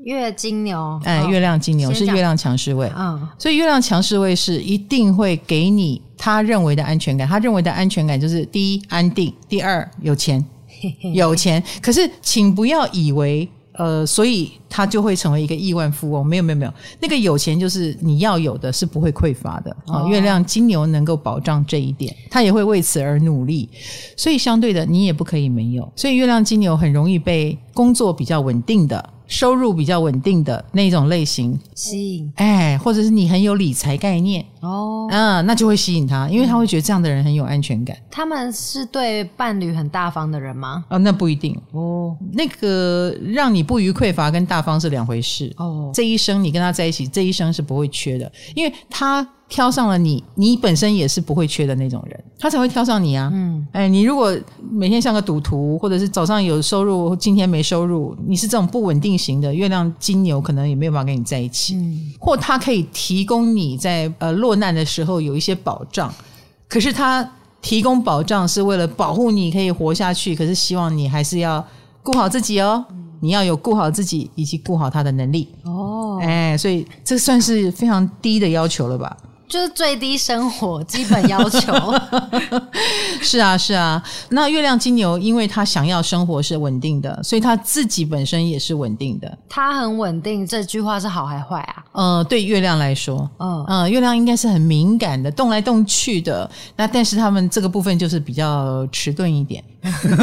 月金牛，哎，哦、月亮金牛是月亮强势位，嗯，所以月亮强势位是一定会给你他认为的安全感。他认为的安全感就是第一安定，第二有钱，有钱。可是请不要以为。呃，所以他就会成为一个亿万富翁。没有，没有，没有，那个有钱就是你要有的，是不会匮乏的啊。哦，月亮金牛能够保障这一点，他也会为此而努力。所以相对的，你也不可以没有。所以月亮金牛很容易被工作比较稳定的。收入比较稳定的那种类型吸引，哎，或者是你很有理财概念哦，嗯，那就会吸引他，因为他会觉得这样的人很有安全感。他们是对伴侣很大方的人吗？哦，那不一定哦。那个让你不虞匮乏跟大方是两回事哦。这一生你跟他在一起，这一生是不会缺的，因为他。挑上了你，你本身也是不会缺的那种人，他才会挑上你啊。嗯，哎，你如果每天像个赌徒，或者是早上有收入，今天没收入，你是这种不稳定型的，月亮金牛可能也没有办法跟你在一起。嗯，或他可以提供你在呃落难的时候有一些保障，可是他提供保障是为了保护你可以活下去，可是希望你还是要顾好自己哦。你要有顾好自己以及顾好他的能力哦。哎，所以这算是非常低的要求了吧？就是最低生活基本要求，是啊是啊。那月亮金牛，因为他想要生活是稳定的，所以他自己本身也是稳定的。他很稳定，这句话是好还坏啊？呃，对月亮来说，嗯嗯，月亮应该是很敏感的，动来动去的。那但是他们这个部分就是比较迟钝一点，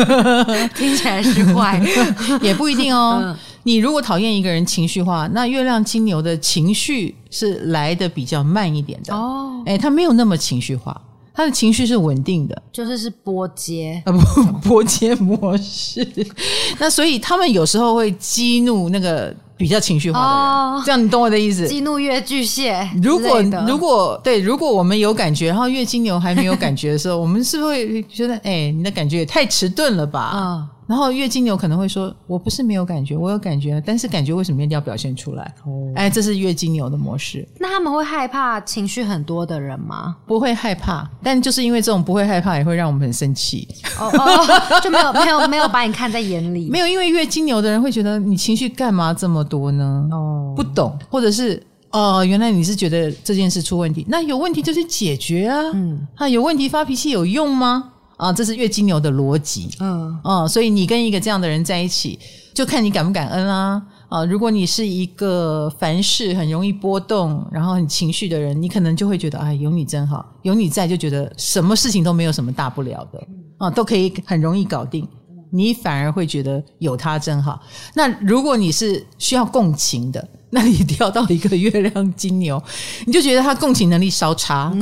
听起来是坏，也不一定哦。嗯你如果讨厌一个人情绪化，那月亮金牛的情绪是来的比较慢一点的哦。哎，他没有那么情绪化，他的情绪是稳定的，就是是波接啊，不 波接模式。那所以他们有时候会激怒那个比较情绪化的人，哦、这样你懂我的意思？激怒月巨蟹。如果如果对，如果我们有感觉，然后月金牛还没有感觉的时候，我们是不是会觉得，哎，你的感觉也太迟钝了吧？啊、哦。然后月经牛可能会说：“我不是没有感觉，我有感觉，但是感觉为什么一定要表现出来？”哦，哎，这是月经牛的模式。那他们会害怕情绪很多的人吗？不会害怕，但就是因为这种不会害怕，也会让我们很生气。哦 哦，就没有没有没有把你看在眼里。没有，因为月经牛的人会觉得你情绪干嘛这么多呢？哦，不懂，或者是哦，原来你是觉得这件事出问题，那有问题就去解决啊。嗯，啊，有问题发脾气有用吗？啊，这是月金牛的逻辑，嗯，哦、啊，所以你跟一个这样的人在一起，就看你感不感恩啦。啊，如果你是一个凡事很容易波动，然后很情绪的人，你可能就会觉得，哎，有你真好，有你在，就觉得什么事情都没有什么大不了的，啊，都可以很容易搞定。你反而会觉得有他真好。那如果你是需要共情的，那你挑 到一个月亮金牛，你就觉得他共情能力稍差，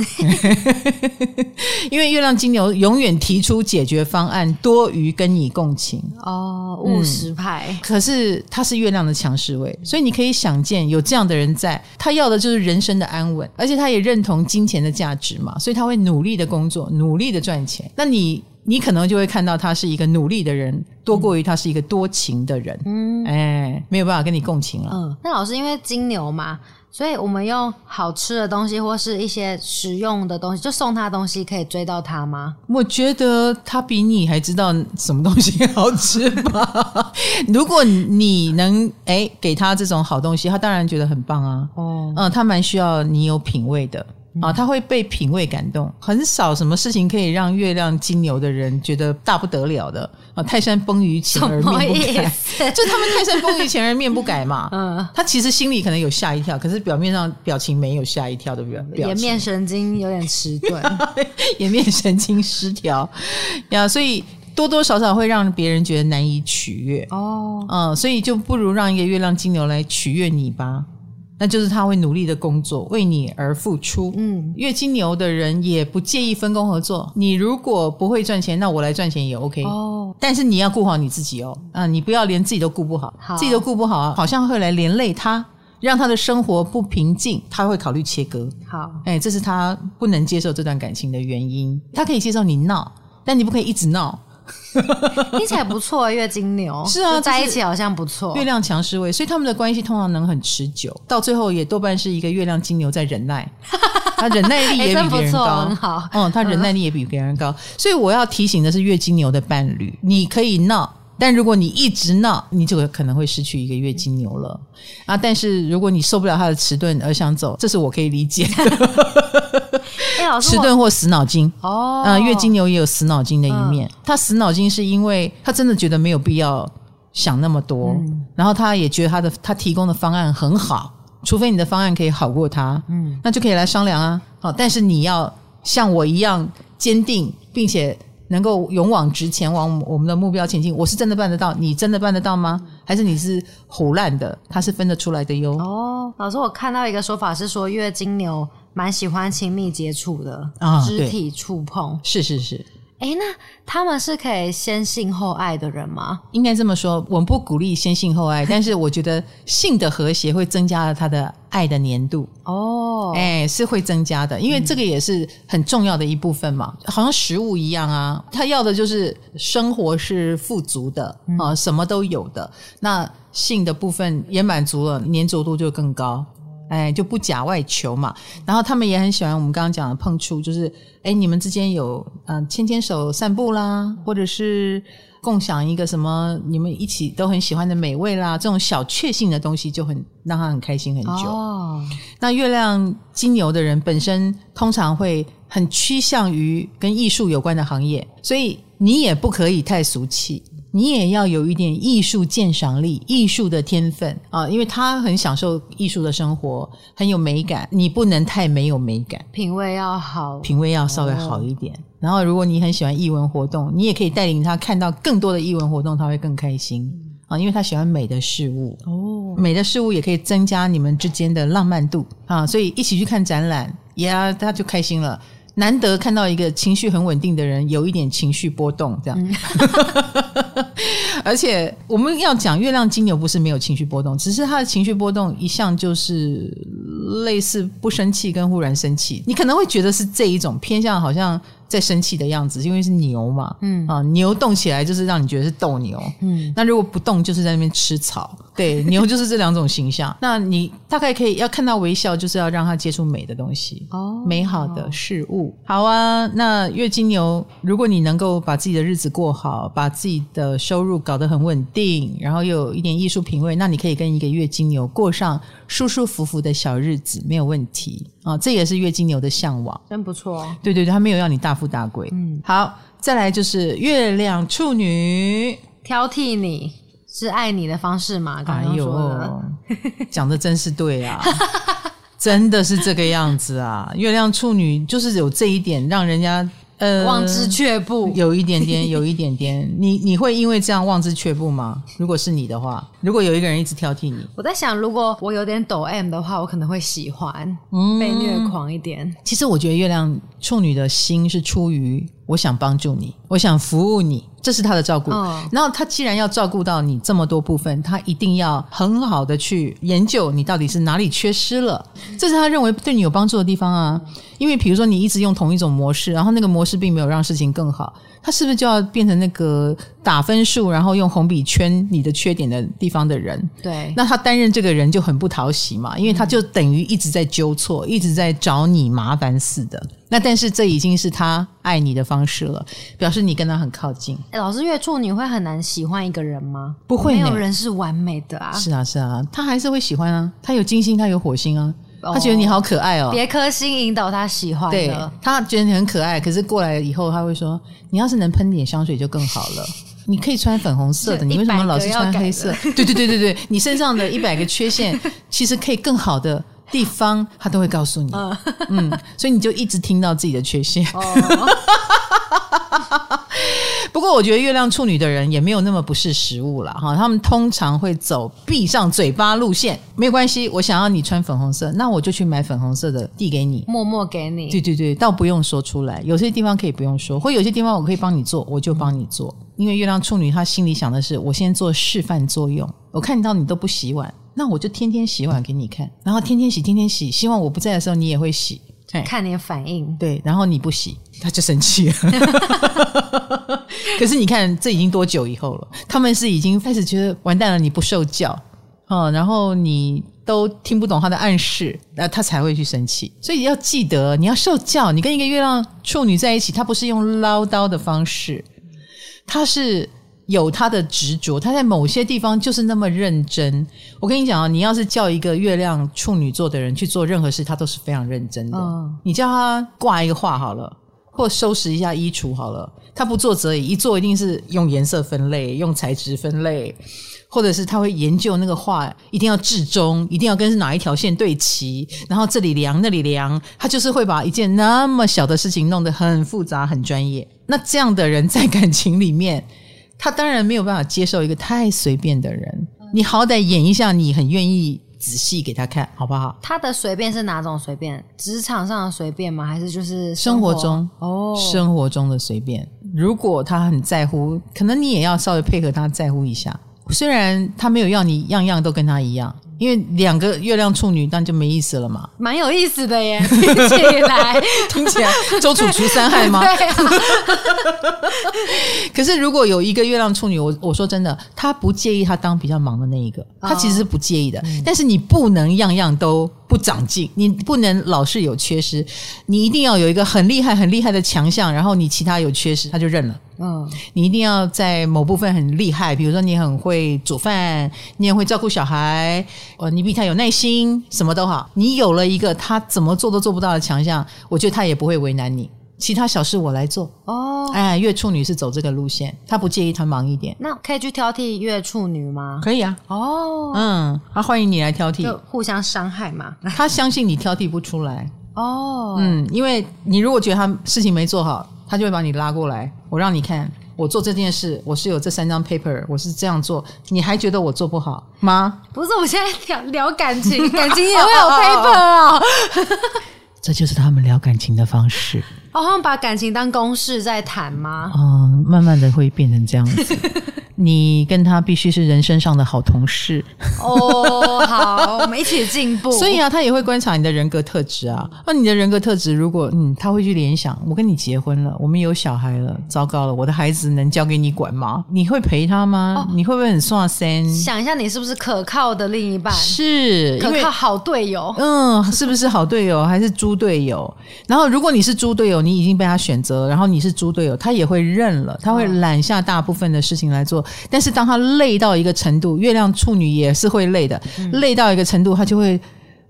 因为月亮金牛永远提出解决方案多于跟你共情哦，务实派。嗯，可是他是月亮的强势位，所以你可以想见有这样的人在，他要的就是人生的安稳，而且他也认同金钱的价值嘛，所以他会努力的工作，努力的赚钱。那你？你可能就会看到他是一个努力的人，多过于他是一个多情的人。嗯，哎，没有办法跟你共情了。嗯，那老师因为金牛嘛，所以我们用好吃的东西或是一些实用的东西，就送他东西，可以追到他吗？我觉得他比你还知道什么东西好吃吧。如果你能哎给他这种好东西，他当然觉得很棒啊。哦，嗯，他蛮需要你有品味的。啊，他会被品味感动，很少什么事情可以让月亮金牛的人觉得大不得了的。啊！泰山崩于前而面不改，就他们泰山崩于前而面不改嘛。嗯，他其实心里可能有吓一跳，可是表面上表情没有吓一跳的表表颜面神经有点迟钝，颜面神经失调。呀，所以多多少少会让别人觉得难以取悦。哦。嗯，所以就不如让一个月亮金牛来取悦你吧。那就是他会努力的工作，为你而付出。嗯，月金牛的人也不介意分工合作。你如果不会赚钱，那我来赚钱也 OK。哦，但是你要顾好你自己哦。啊，你不要连自己都顾不好，好自己都顾不好，好像会来连累他，让他的生活不平静。他会考虑切割。好，哎，这是他不能接受这段感情的原因。他可以接受你闹，但你不可以一直闹。听起来不错，月金牛是啊，在一起好像不错。月亮强势位，所以他们的关系通常能很持久，到最后也多半是一个月亮金牛在忍耐，他忍耐力也比别人高，很好。嗯，他忍耐力也比别人高，所以我要提醒的是月金牛的伴侣，你可以闹，但如果你一直闹，你就可能会失去一个月经牛了啊！但是如果你受不了他的迟钝而想走，这是我可以理解的。哎，老师，迟钝或死脑筋哦，啊，月经牛也有死脑筋的一面。嗯、他死脑筋是因为他真的觉得没有必要想那么多，嗯、然后他也觉得他的他提供的方案很好，除非你的方案可以好过他，嗯，那就可以来商量啊。好，但是你要像我一样坚定，并且。能够勇往直前往我们的目标前进，我是真的办得到，你真的办得到吗？还是你是唬烂的？他是分得出来的哟。哦，老师，我看到一个说法是说，月金牛蛮喜欢亲密接触的，啊，肢体触碰，是是是。哎，那他们是可以先性后爱的人吗？应该这么说，我们不鼓励先性后爱，但是我觉得性的和谐会增加了他的爱的粘度。哦，哎，是会增加的，因为这个也是很重要的一部分嘛，嗯、好像食物一样啊，他要的就是生活是富足的啊，什么都有的。那性的部分也满足了，粘着度就更高。哎，就不假外求嘛。然后他们也很喜欢我们刚刚讲的碰触，就是哎，你们之间有嗯牵牵手散步啦，或者是共享一个什么你们一起都很喜欢的美味啦，这种小确幸的东西就很让他很开心很久。哦，那月亮金牛的人本身通常会很趋向于跟艺术有关的行业，所以你也不可以太俗气。你也要有一点艺术鉴赏力、艺术的天分啊，因为他很享受艺术的生活，很有美感。你不能太没有美感，品味要好，品味要稍微好一点。哦、然后，如果你很喜欢艺文活动，你也可以带领他看到更多的艺文活动，他会更开心啊，因为他喜欢美的事物哦。美的事物也可以增加你们之间的浪漫度啊，所以一起去看展览，呀，他就开心了。难得看到一个情绪很稳定的人，有一点情绪波动，这样。嗯、而且我们要讲月亮金牛不是没有情绪波动，只是他的情绪波动一向就是类似不生气跟忽然生气。你可能会觉得是这一种偏向，好像。在生气的样子，因为是牛嘛，嗯。啊，牛动起来就是让你觉得是斗牛，嗯，那如果不动就是在那边吃草，对，牛就是这两种形象。那你大概可以要看到微笑，就是要让他接触美的东西，哦，美好的事物。好啊，那月金牛，如果你能够把自己的日子过好，把自己的收入搞得很稳定，然后又有一点艺术品味，那你可以跟一个月金牛过上舒舒服服的小日子，没有问题。啊，这也是月经牛的向往，真不错。对对对，他没有要你大富大贵。嗯，好，再来就是月亮处女，挑剔你是爱你的方式吗？刚刚说的，讲的真是对啊，真的是这个样子啊。月亮处女就是有这一点，让人家。呃，望之却步，有一点点，有一点点。你你会因为这样望之却步吗？如果是你的话，如果有一个人一直挑剔你，我在想，如果我有点抖 M 的话，我可能会喜欢，嗯，被虐狂一点。其实我觉得月亮处女的心是出于我想帮助你，我想服务你。这是他的照顾，哦、然后他既然要照顾到你这么多部分，他一定要很好的去研究你到底是哪里缺失了，这是他认为对你有帮助的地方啊。因为比如说你一直用同一种模式，然后那个模式并没有让事情更好。他是不是就要变成那个打分数，然后用红笔圈你的缺点的地方的人？对，那他担任这个人就很不讨喜嘛，因为他就等于一直在纠错，一直在找你麻烦似的。那但是这已经是他爱你的方式了，表示你跟他很靠近。老师，月处你会很难喜欢一个人吗？不会，没有人是完美的啊。是啊，是啊，他还是会喜欢啊。他有金星，他有火星啊。他觉得你好可爱哦，别颗星引导他喜欢的。对，他觉得你很可爱，可是过来以后他会说：“你要是能喷点香水就更好了。你可以穿粉红色的，你为什么老是穿黑色？对对对对对，你身上的一百个缺陷，其实可以更好的地方，他都会告诉你。嗯，所以你就一直听到自己的缺陷。” 不过我觉得月亮处女的人也没有那么不识时务了哈，他们通常会走闭上嘴巴路线，没有关系，我想要你穿粉红色，那我就去买粉红色的递给你，默默给你。对对对，倒不用说出来，有些地方可以不用说，或有些地方我可以帮你做，我就帮你做。因为月亮处女她心里想的是，我先做示范作用，我看到你都不洗碗，那我就天天洗碗给你看，然后天天洗，天天洗，希望我不在的时候你也会洗。看你的反应，对，然后你不洗，他就生气了。可是你看，这已经多久以后了？他们是已经开始觉得完蛋了，你不受教，嗯，然后你都听不懂他的暗示，那他才会去生气。所以要记得，你要受教。你跟一个月亮处女在一起，他不是用唠叨的方式，他是有他的执着，他在某些地方就是那么认真。我跟你讲啊，你要是叫一个月亮处女座的人去做任何事，他都是非常认真的。嗯你叫他挂一个画好了，或收拾一下衣橱好了，他不做则已，一做一定是用颜色分类，用材质分类。或者是他会研究那个画，一定要置中，一定要跟哪一条线对齐，然后这里量那里量，他就是会把一件那么小的事情弄得很复杂、很专业。那这样的人在感情里面，他当然没有办法接受一个太随便的人。你好歹演一下，你很愿意仔细给他看，好不好？他的随便是哪种随便？职场上的随便吗？还是就是生生活中哦，生活中的随便。如果他很在乎，可能你也要稍微配合他在乎一下。虽然他没有要你样样都跟他一样，因为两个月亮处女，那就没意思了嘛。蛮有意思的耶，听起来 听起来周处除三害吗？对啊，可是如果有一个月亮处女，我我说真的，她不介意她当比较忙的那一个，她其实是不介意的。但是你不能样样都不长进，你不能老是有缺失，你一定要有一个很厉害、很厉害的强项，然后你其他有缺失，他就认了。嗯，你一定要在某部分很厉害，比如说你很会煮饭，你也会照顾小孩，呃，你比他有耐心，什么都好。你有了一个他怎么做都做不到的强项，我觉得他也不会为难你。其他小事我来做。哦，哎，月处女是走这个路线，他不介意他忙一点，那可以去挑剔月处女吗？可以啊。哦，嗯，他欢迎你来挑剔就，互相伤害嘛。他相信你挑剔不出来。哦，嗯，因为你如果觉得他事情没做好，他就会把你拉过来，我让你看，我做这件事，我是有这三张 paper，我是这样做，你还觉得我做不好吗？不是，我们现在聊聊感情，感情也会 有 paper 啊。这就是他们聊感情的方式。哦，他们把感情当公事在谈吗？嗯，慢慢的会变成这样子。你跟他必须是人生上的好同事。哦，好，我们一起进步。所以啊，他也会观察你的人格特质啊。那你的人格特质，如果嗯，他会去联想，我跟你结婚了，我们有小孩了，糟糕了，我的孩子能交给你管吗？你会陪他吗？哦你会不会很耍身？想一下，你是不是可靠的另一半？是，可靠好队友。嗯，是不是好队友还是猪队友？然后，如果你是猪队友，你已经被他选择了，然后你是猪队友，他也会认了，他会揽下大部分的事情来做。但是当他累到一个程度，月亮处女也是会累的，嗯、累到一个程度，他就会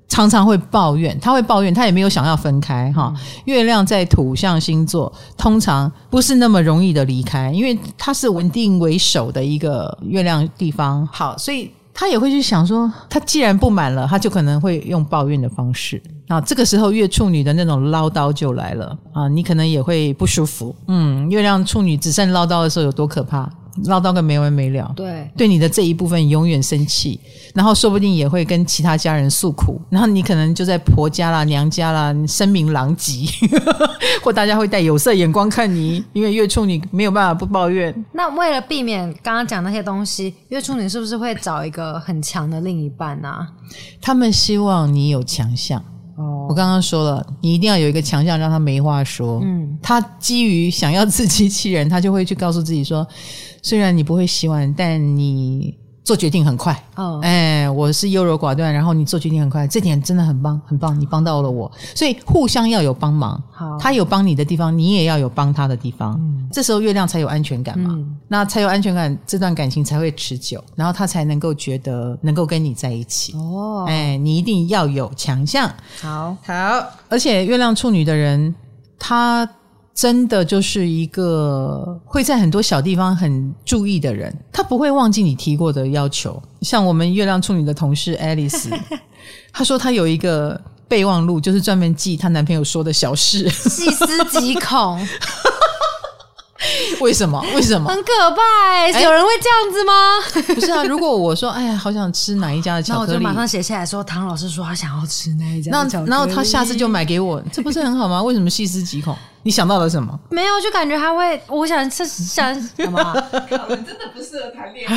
常常会抱怨，他会抱怨，他也没有想要分开哈。嗯、月亮在土象星座，通常不是那么容易的离开，因为它是稳定为首的一个月亮地方。好，所以。他也会去想说，他既然不满了，他就可能会用抱怨的方式那。这个时候，月处女的那种唠叨就来了啊，你可能也会不舒服。嗯，月亮处女只剩唠叨的时候有多可怕？唠叨个没完没了，对，对你的这一部分永远生气，然后说不定也会跟其他家人诉苦，然后你可能就在婆家啦、娘家啦，声名狼藉，或大家会带有色眼光看你，因为月处女没有办法不抱怨。那为了避免刚刚讲那些东西，月处女是不是会找一个很强的另一半呢、啊？他们希望你有强项。哦，我刚刚说了，你一定要有一个强项，让他没话说。嗯，他基于想要自欺欺人，他就会去告诉自己说，虽然你不会洗碗，但你做决定很快。哦，哎，我是优柔寡断，然后你做决定很快，这点真的很棒，很棒，你帮到了我。所以互相要有帮忙。好，他有帮你的地方，你也要有帮他的地方。嗯，这时候月亮才有安全感嘛。嗯，那才有安全感，这段感情才会持久，然后他才能够觉得能够跟你在一起。哦，哎，你一定要有强项。好，好，而且月亮处女的人，他。真的就是一个会在很多小地方很注意的人，他不会忘记你提过的要求。像我们月亮处女的同事 Alice，她说她有一个备忘录，就是专门记她男朋友说的小事，细思极恐。为什么？为什么？很可怕！有人会这样子吗？欸、不是啊，如果我说，哎呀，好想吃哪一家的巧克力，那我就马上写下来说，唐老师说他想要吃那一家的巧克力，那然后他下次就买给我，这不是很好吗？为什么细思极恐？你想到了什么？没有，就感觉他会，我想吃想什么？我们真的不适合谈恋爱。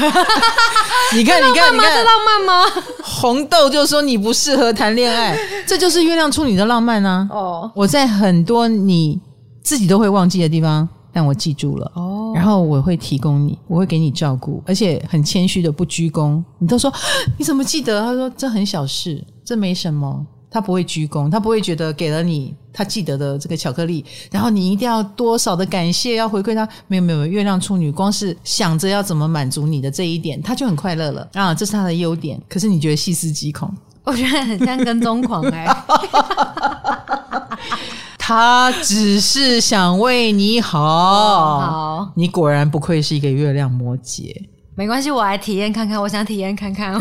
你看，你看，你看，这浪漫吗？红豆就说你不适合谈恋爱，这就是月亮处女的浪漫啊！哦，我在很多你自己都会忘记的地方。但我记住了哦，然后我会提供你，我会给你照顾，而且很谦虚的不鞠躬。你都说 你怎么记得？他说这很小事，这没什么。他不会鞠躬，他不会觉得给了你他记得的这个巧克力，然后你一定要多少的感谢要回馈他。没有没有，月亮处女光是想着要怎么满足你的这一点，他就很快乐了啊，这是他的优点。可是你觉得细思极恐？我觉得很像跟踪狂哎、欸。他只是想为你好。好，你果然不愧是一个月亮摩羯。没关系，我来体验看看。我想体验看看。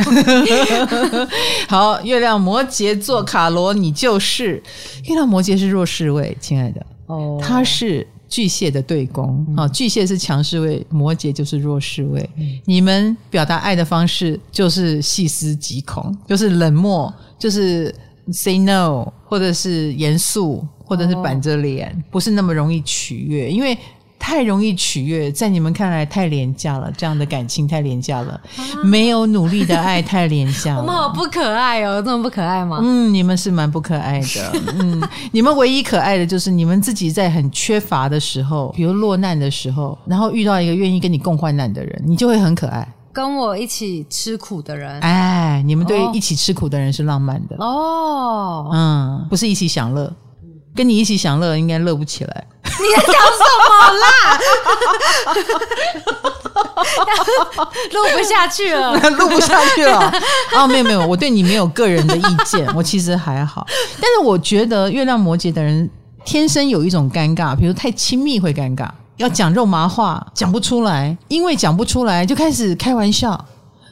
好，月亮摩羯座卡罗，你就是月亮摩羯是弱势位，亲爱的哦，他是巨蟹的对宫啊、嗯，巨蟹是强势位，摩羯就是弱势位、嗯。你们表达爱的方式就是细思极恐，就是冷漠，就是 say no，或者是严肃，或者是板着脸、哦，不是那么容易取悦，因为。太容易取悦，在你们看来太廉价了，这样的感情太廉价了，啊，没有努力的爱太廉价了。我们好不可爱哦，这么不可爱吗？嗯，你们是蛮不可爱的。嗯，你们唯一可爱的就是你们自己在很缺乏的时候，比如落难的时候，然后遇到一个愿意跟你共患难的人，你就会很可爱。跟我一起吃苦的人，哎，你们对一起吃苦的人是浪漫的哦。嗯，不是一起享乐。跟你一起享乐，应该乐不起来。你在讲什么啦？录不下去了，录不下去了。哦，没有没有，我对你没有个人的意见，我其实还好。但是我觉得月亮摩羯的人天生有一种尴尬，比如太亲密会尴尬，要讲肉麻话讲不出来，因为讲不出来就开始开玩笑，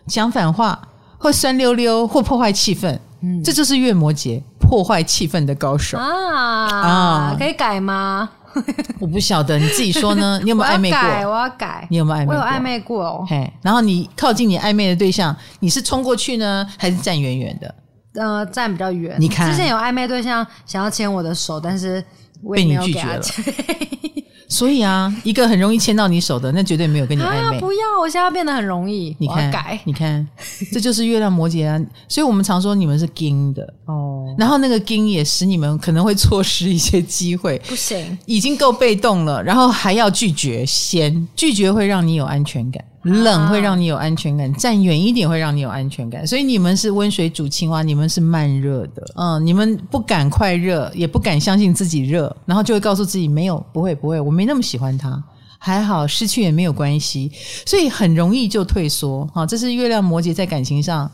讲反话，或酸溜溜，或破坏气氛。嗯，这就是月摩羯破坏气氛的高手啊！啊，可以改吗？我不晓得，你自己说呢？你有没有暧昧过？我要改，我要改。你有没有暧昧过？我有暧昧过哦。嘿，然后你靠近你暧昧的对象，你是冲过去呢，还是站远远的？呃，站比较远。你看，之前有暧昧对象想要牵我的手，但是被你拒绝了。所以啊，一个很容易牵到你手的，那绝对没有跟你暧昧。啊、不要，我现在变得很容易。你看，改，你看，这就是月亮摩羯啊。所以我们常说你们是金的哦。然后那个金也使你们可能会错失一些机会。不行，已经够被动了，然后还要拒绝，先拒绝会让你有安全感。冷会让你有安全感，站远一点会让你有安全感，所以你们是温水煮青蛙，你们是慢热的，嗯，你们不敢快热，也不敢相信自己热，然后就会告诉自己没有，不会，不会，我没那么喜欢他，还好，失去也没有关系，所以很容易就退缩，哈，这是月亮摩羯在感情上。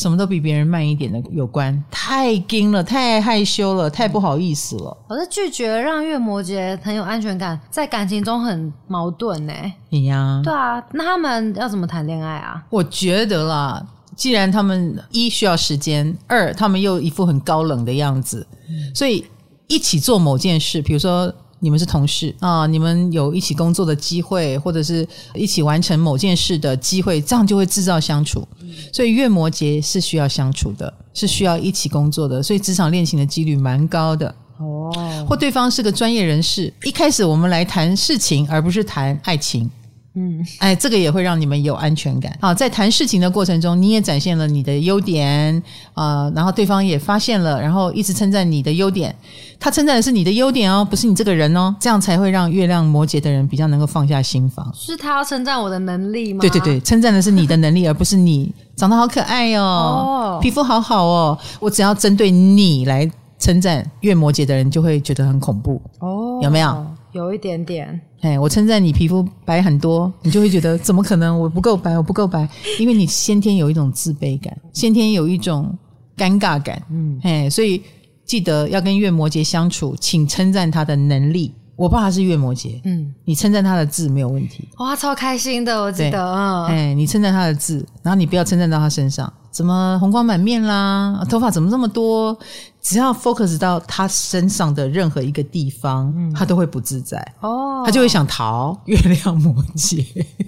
什么都比别人慢一点的有关，太惊了，太害羞了，太不好意思了。我是拒绝让月摩羯很有安全感，在感情中很矛盾呢。你呀？对啊，那他们要怎么谈恋爱啊？我觉得啦，既然他们一需要时间，二他们又一副很高冷的样子，嗯，所以一起做某件事，比如说。你们是同事啊，你们有一起工作的机会，或者是一起完成某件事的机会，这样就会制造相处。所以月摩羯是需要相处的，是需要一起工作的，所以职场恋情的几率蛮高的。哦，或对方是个专业人士，一开始我们来谈事情，而不是谈爱情。嗯，哎，这个也会让你们有安全感。好，在谈事情的过程中，你也展现了你的优点啊，呃，然后对方也发现了，然后一直称赞你的优点。他称赞的是你的优点哦，不是你这个人哦，这样才会让月亮摩羯的人比较能够放下心防。是他要称赞我的能力吗？对对对，称赞的是你的能力，而不是你长得好可爱哦，哦，皮肤好好哦。我只要针对你来称赞月摩羯的人，就会觉得很恐怖哦，有没有？有一点点，哎，我称赞你皮肤白很多，你就会觉得怎么可能？我不够白，我不够白，因为你先天有一种自卑感，先天有一种尴尬感，嗯，哎，所以记得要跟月摩羯相处，请称赞他的能力。我爸他是月摩羯，嗯，你称赞他的字没有问题，哇，超开心的，我记得，嗯，哎，你称赞他的字，然后你不要称赞到他身上，怎么红光满面啦，头发怎么这么多？只要 focus 到他身上的任何一个地方，嗯、他都会不自在哦，他就会想逃。月亮摩羯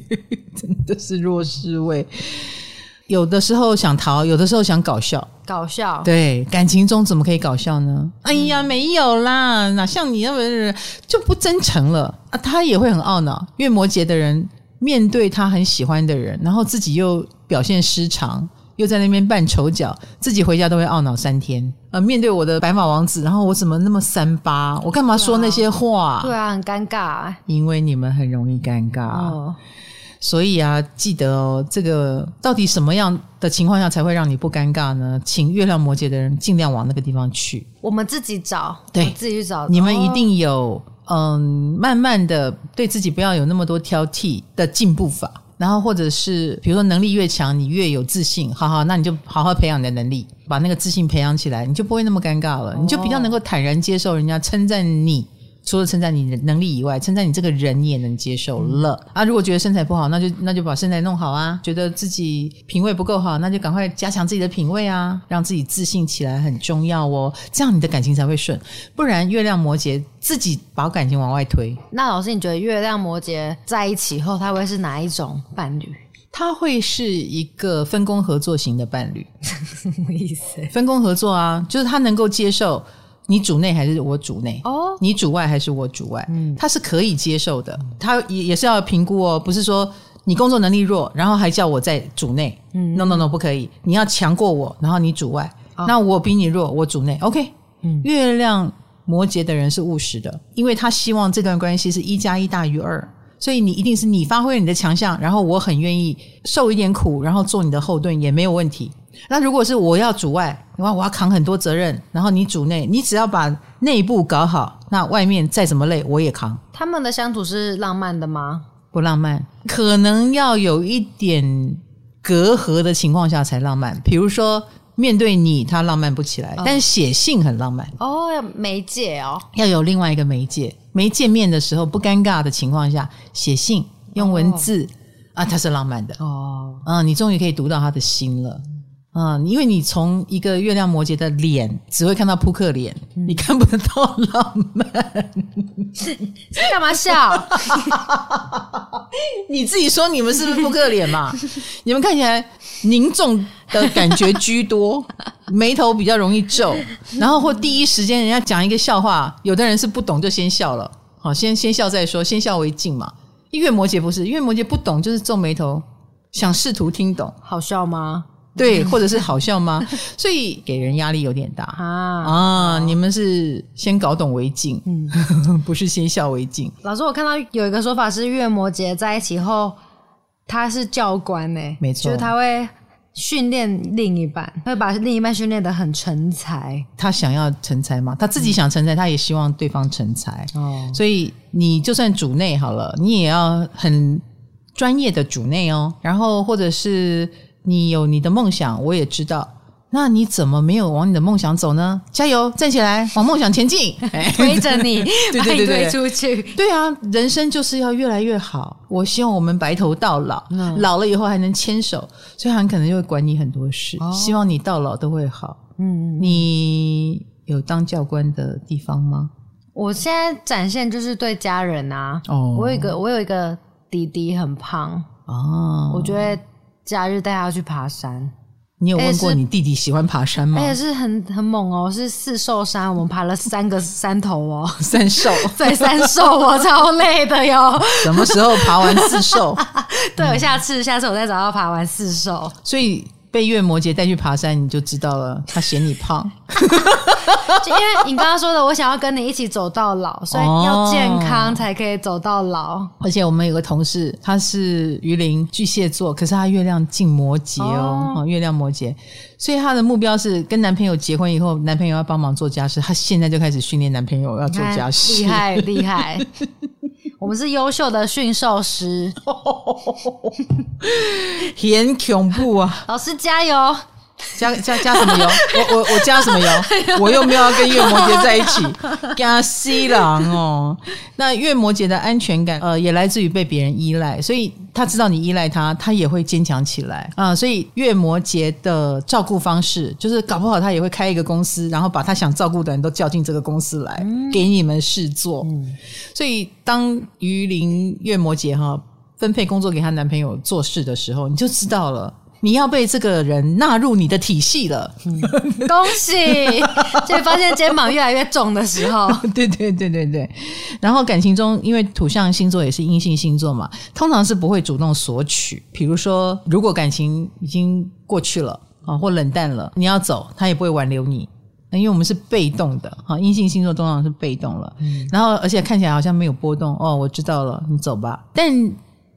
真的是弱势位。有的时候想逃，有的时候想搞笑。搞笑，对，感情中怎么可以搞笑呢？嗯、哎呀，没有啦，哪像你那么就不真诚了啊？他也会很懊恼。月摩羯的人面对他很喜欢的人，然后自己又表现失常，又在那边扮丑角，自己回家都会懊恼三天。呃，面对我的白马王子，然后我怎么那么三八？我干嘛说那些话？对啊，很尴尬。因为你们很容易尴尬。哦所以啊，记得哦，这个到底什么样的情况下才会让你不尴尬呢？请月亮摩羯的人尽量往那个地方去。我们自己找，对，自己去找。你们一定有，哦、嗯，慢慢的对自己不要有那么多挑剔的进步法。然后或者是比如说能力越强，你越有自信。好好，那你就好好培养你的能力，把那个自信培养起来，你就不会那么尴尬了，哦、你就比较能够坦然接受人家称赞你。除了称赞你的能力以外，称赞你这个人你也能接受了、嗯、啊！如果觉得身材不好，那就那就把身材弄好啊！觉得自己品味不够好，那就赶快加强自己的品味啊！让自己自信起来很重要哦，这样你的感情才会顺。不然月亮摩羯自己把感情往外推。那老师，你觉得月亮摩羯在一起后，他会是哪一种伴侣？他会是一个分工合作型的伴侣。什么意思？分工合作啊，就是他能够接受。你主内还是我主内？哦，你主外还是我主外？嗯，他是可以接受的，他也也是要评估哦，不是说你工作能力弱，然后还叫我在主内。嗯，no no no，不可以，你要强过我，然后你主外。哦，那我比你弱，我主内。OK，嗯，月亮摩羯的人是务实的，因为他希望这段关系是一加一大于二，所以你一定是你发挥你的强项，然后我很愿意受一点苦，然后做你的后盾也没有问题。那如果是我要主外，哇，我要扛很多责任，然后你主内，你只要把内部搞好，那外面再怎么累我也扛。他们的相处是浪漫的吗？不浪漫，可能要有一点隔阂的情况下才浪漫。比如说面对你，他浪漫不起来，但是写信很浪漫。哦，要媒介哦，要有另外一个媒介，没见面的时候不尴尬的情况下写信用文字、哦、啊，他是浪漫的哦。嗯，你终于可以读到他的心了。嗯，因为你从一个月亮摩羯的脸只会看到扑克脸，嗯、你看不到浪漫。干嘛笑？你自己说你们是不是扑克脸嘛？你们看起来凝重的感觉居多，眉头比较容易皱，然后或第一时间人家讲一个笑话，有的人是不懂就先笑了。好，先先笑再说，先笑为敬嘛。月摩羯不是，月摩羯不懂就是皱眉头，想试图听懂。好笑吗？对，或者是好笑吗？所以给人压力有点大啊啊！你们是先搞懂为敬，嗯，不是先笑为敬。老师，我看到有一个说法是，月摩羯在一起后，他是教官呢，没错，就是他会训练另一半，会把另一半训练的很成才。他想要成才嘛？他自己想成才，他也希望对方成才。哦，所以你就算主内好了，你也要很专业的主内哦。然后或者是。你有你的梦想，我也知道。那你怎么没有往你的梦想走呢？加油，站起来，往梦想前进，推着你，对对对对，推出去。对啊，人生就是要越来越好。我希望我们白头到老，嗯、老了以后还能牵手，所以他很可能就会管你很多事。哦、希望你到老都会好。嗯，你有当教官的地方吗？我现在展现就是对家人啊。哦，我有一个，我有一个弟弟很胖哦，我觉得。假日带他去爬山，你有问过你弟弟喜欢爬山吗？而且是很很猛哦，是四兽山，我们爬了三个 山头哦，三兽 对三兽，我 超累的哟。什么时候爬完四兽？对，我下次下次我再找他爬完四兽，所以。被月摩羯带去爬山，你就知道了。他嫌你胖，因为你刚刚说的，我想要跟你一起走到老，所以要健康才可以走到老。哦、而且我们有个同事，他是鱼鳞巨蟹座，可是他月亮进摩羯哦，哦，月亮摩羯，所以他的目标是跟男朋友结婚以后，男朋友要帮忙做家事，他现在就开始训练男朋友要做家事，厉害厉害。我们是优秀的驯兽师，很恐怖啊！老师加油！加加加什么油？我我我加什么油？我又没有要跟月摩羯在一起，加西郎哦。那月摩羯的安全感，呃，也来自于被别人依赖，所以他知道你依赖他，他也会坚强起来啊、呃。所以月摩羯的照顾方式，就是搞不好他也会开一个公司，然后把他想照顾的人都叫进这个公司来，嗯、给你们事做。嗯、所以当鱼鳞月摩羯哈分配工作给她男朋友做事的时候，你就知道了。你要被这个人纳入你的体系了，嗯、恭喜！就发现肩膀越来越重的时候，对对对对对。然后感情中，因为土象星座也是阴性星座嘛，通常是不会主动索取。比如说，如果感情已经过去了啊，或冷淡了，你要走，他也不会挽留你。因为我们是被动的哈，阴性星座通常是被动了。嗯、然后，而且看起来好像没有波动哦，我知道了，你走吧。但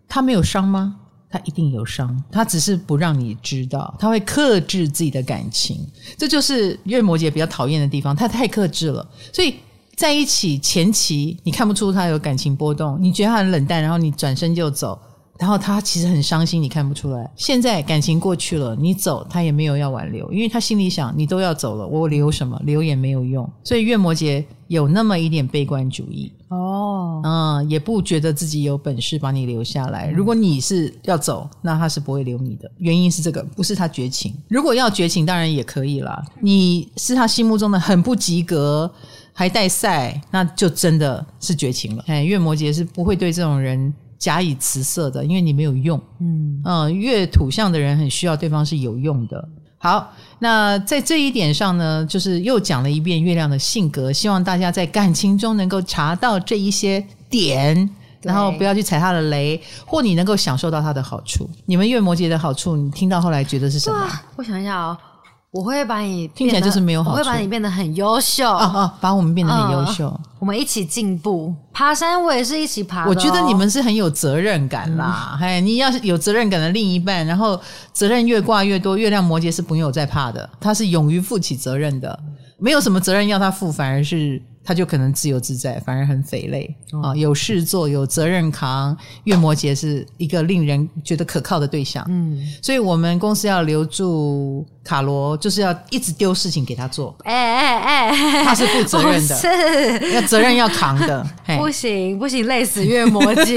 他没有伤吗？他一定有伤，他只是不让你知道，他会克制自己的感情，这就是月摩羯比较讨厌的地方，他太克制了。所以在一起前期，你看不出他有感情波动，你觉得他很冷淡，然后你转身就走。然后他其实很伤心，你看不出来。现在感情过去了，你走他也没有要挽留，因为他心里想你都要走了，我留什么？留也没有用。所以月摩羯有那么一点悲观主义哦，嗯，也不觉得自己有本事把你留下来。如果你是要走，那他是不会留你的。原因是这个，不是他绝情。如果要绝情，当然也可以啦。你是他心目中的很不及格，还带赛，那就真的是绝情了。哎，月摩羯是不会对这种人。假以辞色的，因为你没有用。嗯嗯，月土象的人很需要对方是有用的。好，那在这一点上呢，就是又讲了一遍月亮的性格，希望大家在感情中能够查到这一些点，然后不要去踩他的雷，或你能够享受到他的好处。你们月摩羯的好处，你听到后来觉得是什么？我想一下哦。我会把你听起来就是没有好处。我会把你变得很优秀哦哦，把我们变得很优秀，嗯，我们一起进步。爬山我也是一起爬，哦。我觉得你们是很有责任感啦，哎，嗯，你要是有责任感的另一半，然后责任越挂越多，月亮摩羯是不用再怕的，他是勇于负起责任的，没有什么责任要他负，反而是。他就可能自由自在，反而很肥累啊、哦！有事做，有责任扛。月摩羯是一个令人觉得可靠的对象，嗯，所以我们公司要留住卡罗，就是要一直丢事情给他做。哎哎哎，他是负责任的，是要责任要扛的。不行不行，累死月摩羯！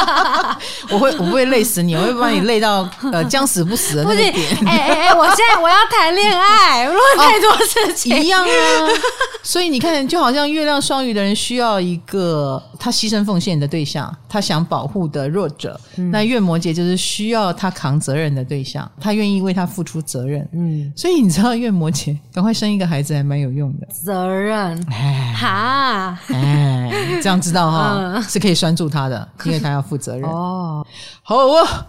我会我不会累死你，我会把你累到呃将死不死的那个点。哎哎哎，我现在我要谈恋爱，如果太多事情、哦、一样啊。所以你看就。好像月亮双鱼的人需要一个他牺牲奉献的对象，他想保护的弱者。嗯、那月摩羯就是需要他扛责任的对象，他愿意为他付出责任。嗯，所以你知道月摩羯 赶快生一个孩子还蛮有用的。责任，哎，哈，哎，这样知道哈、嗯，是可以拴住他的，因为他要负责任。哦，好啊。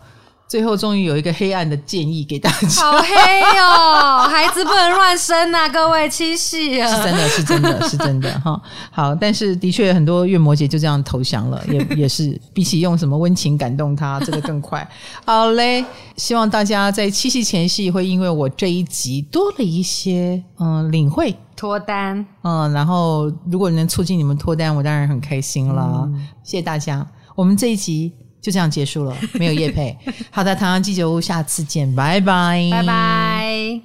最后终于有一个黑暗的建议给大家。好黑哦，孩子不能乱生啊，各位七夕啊，是真的是真的 是真的哈。好，但是的确很多月摩羯就这样投降了，也 也是比起用什么温情感动他，这个更快。好嘞，希望大家在七夕前夕会因为我这一集多了一些嗯领会脱单嗯，然后如果能促进你们脱单，我当然很开心了。嗯、谢谢大家，我们这一集。就这样结束了，没有夜配。好的，唐阳鸡酒屋，下次见，拜拜，拜拜。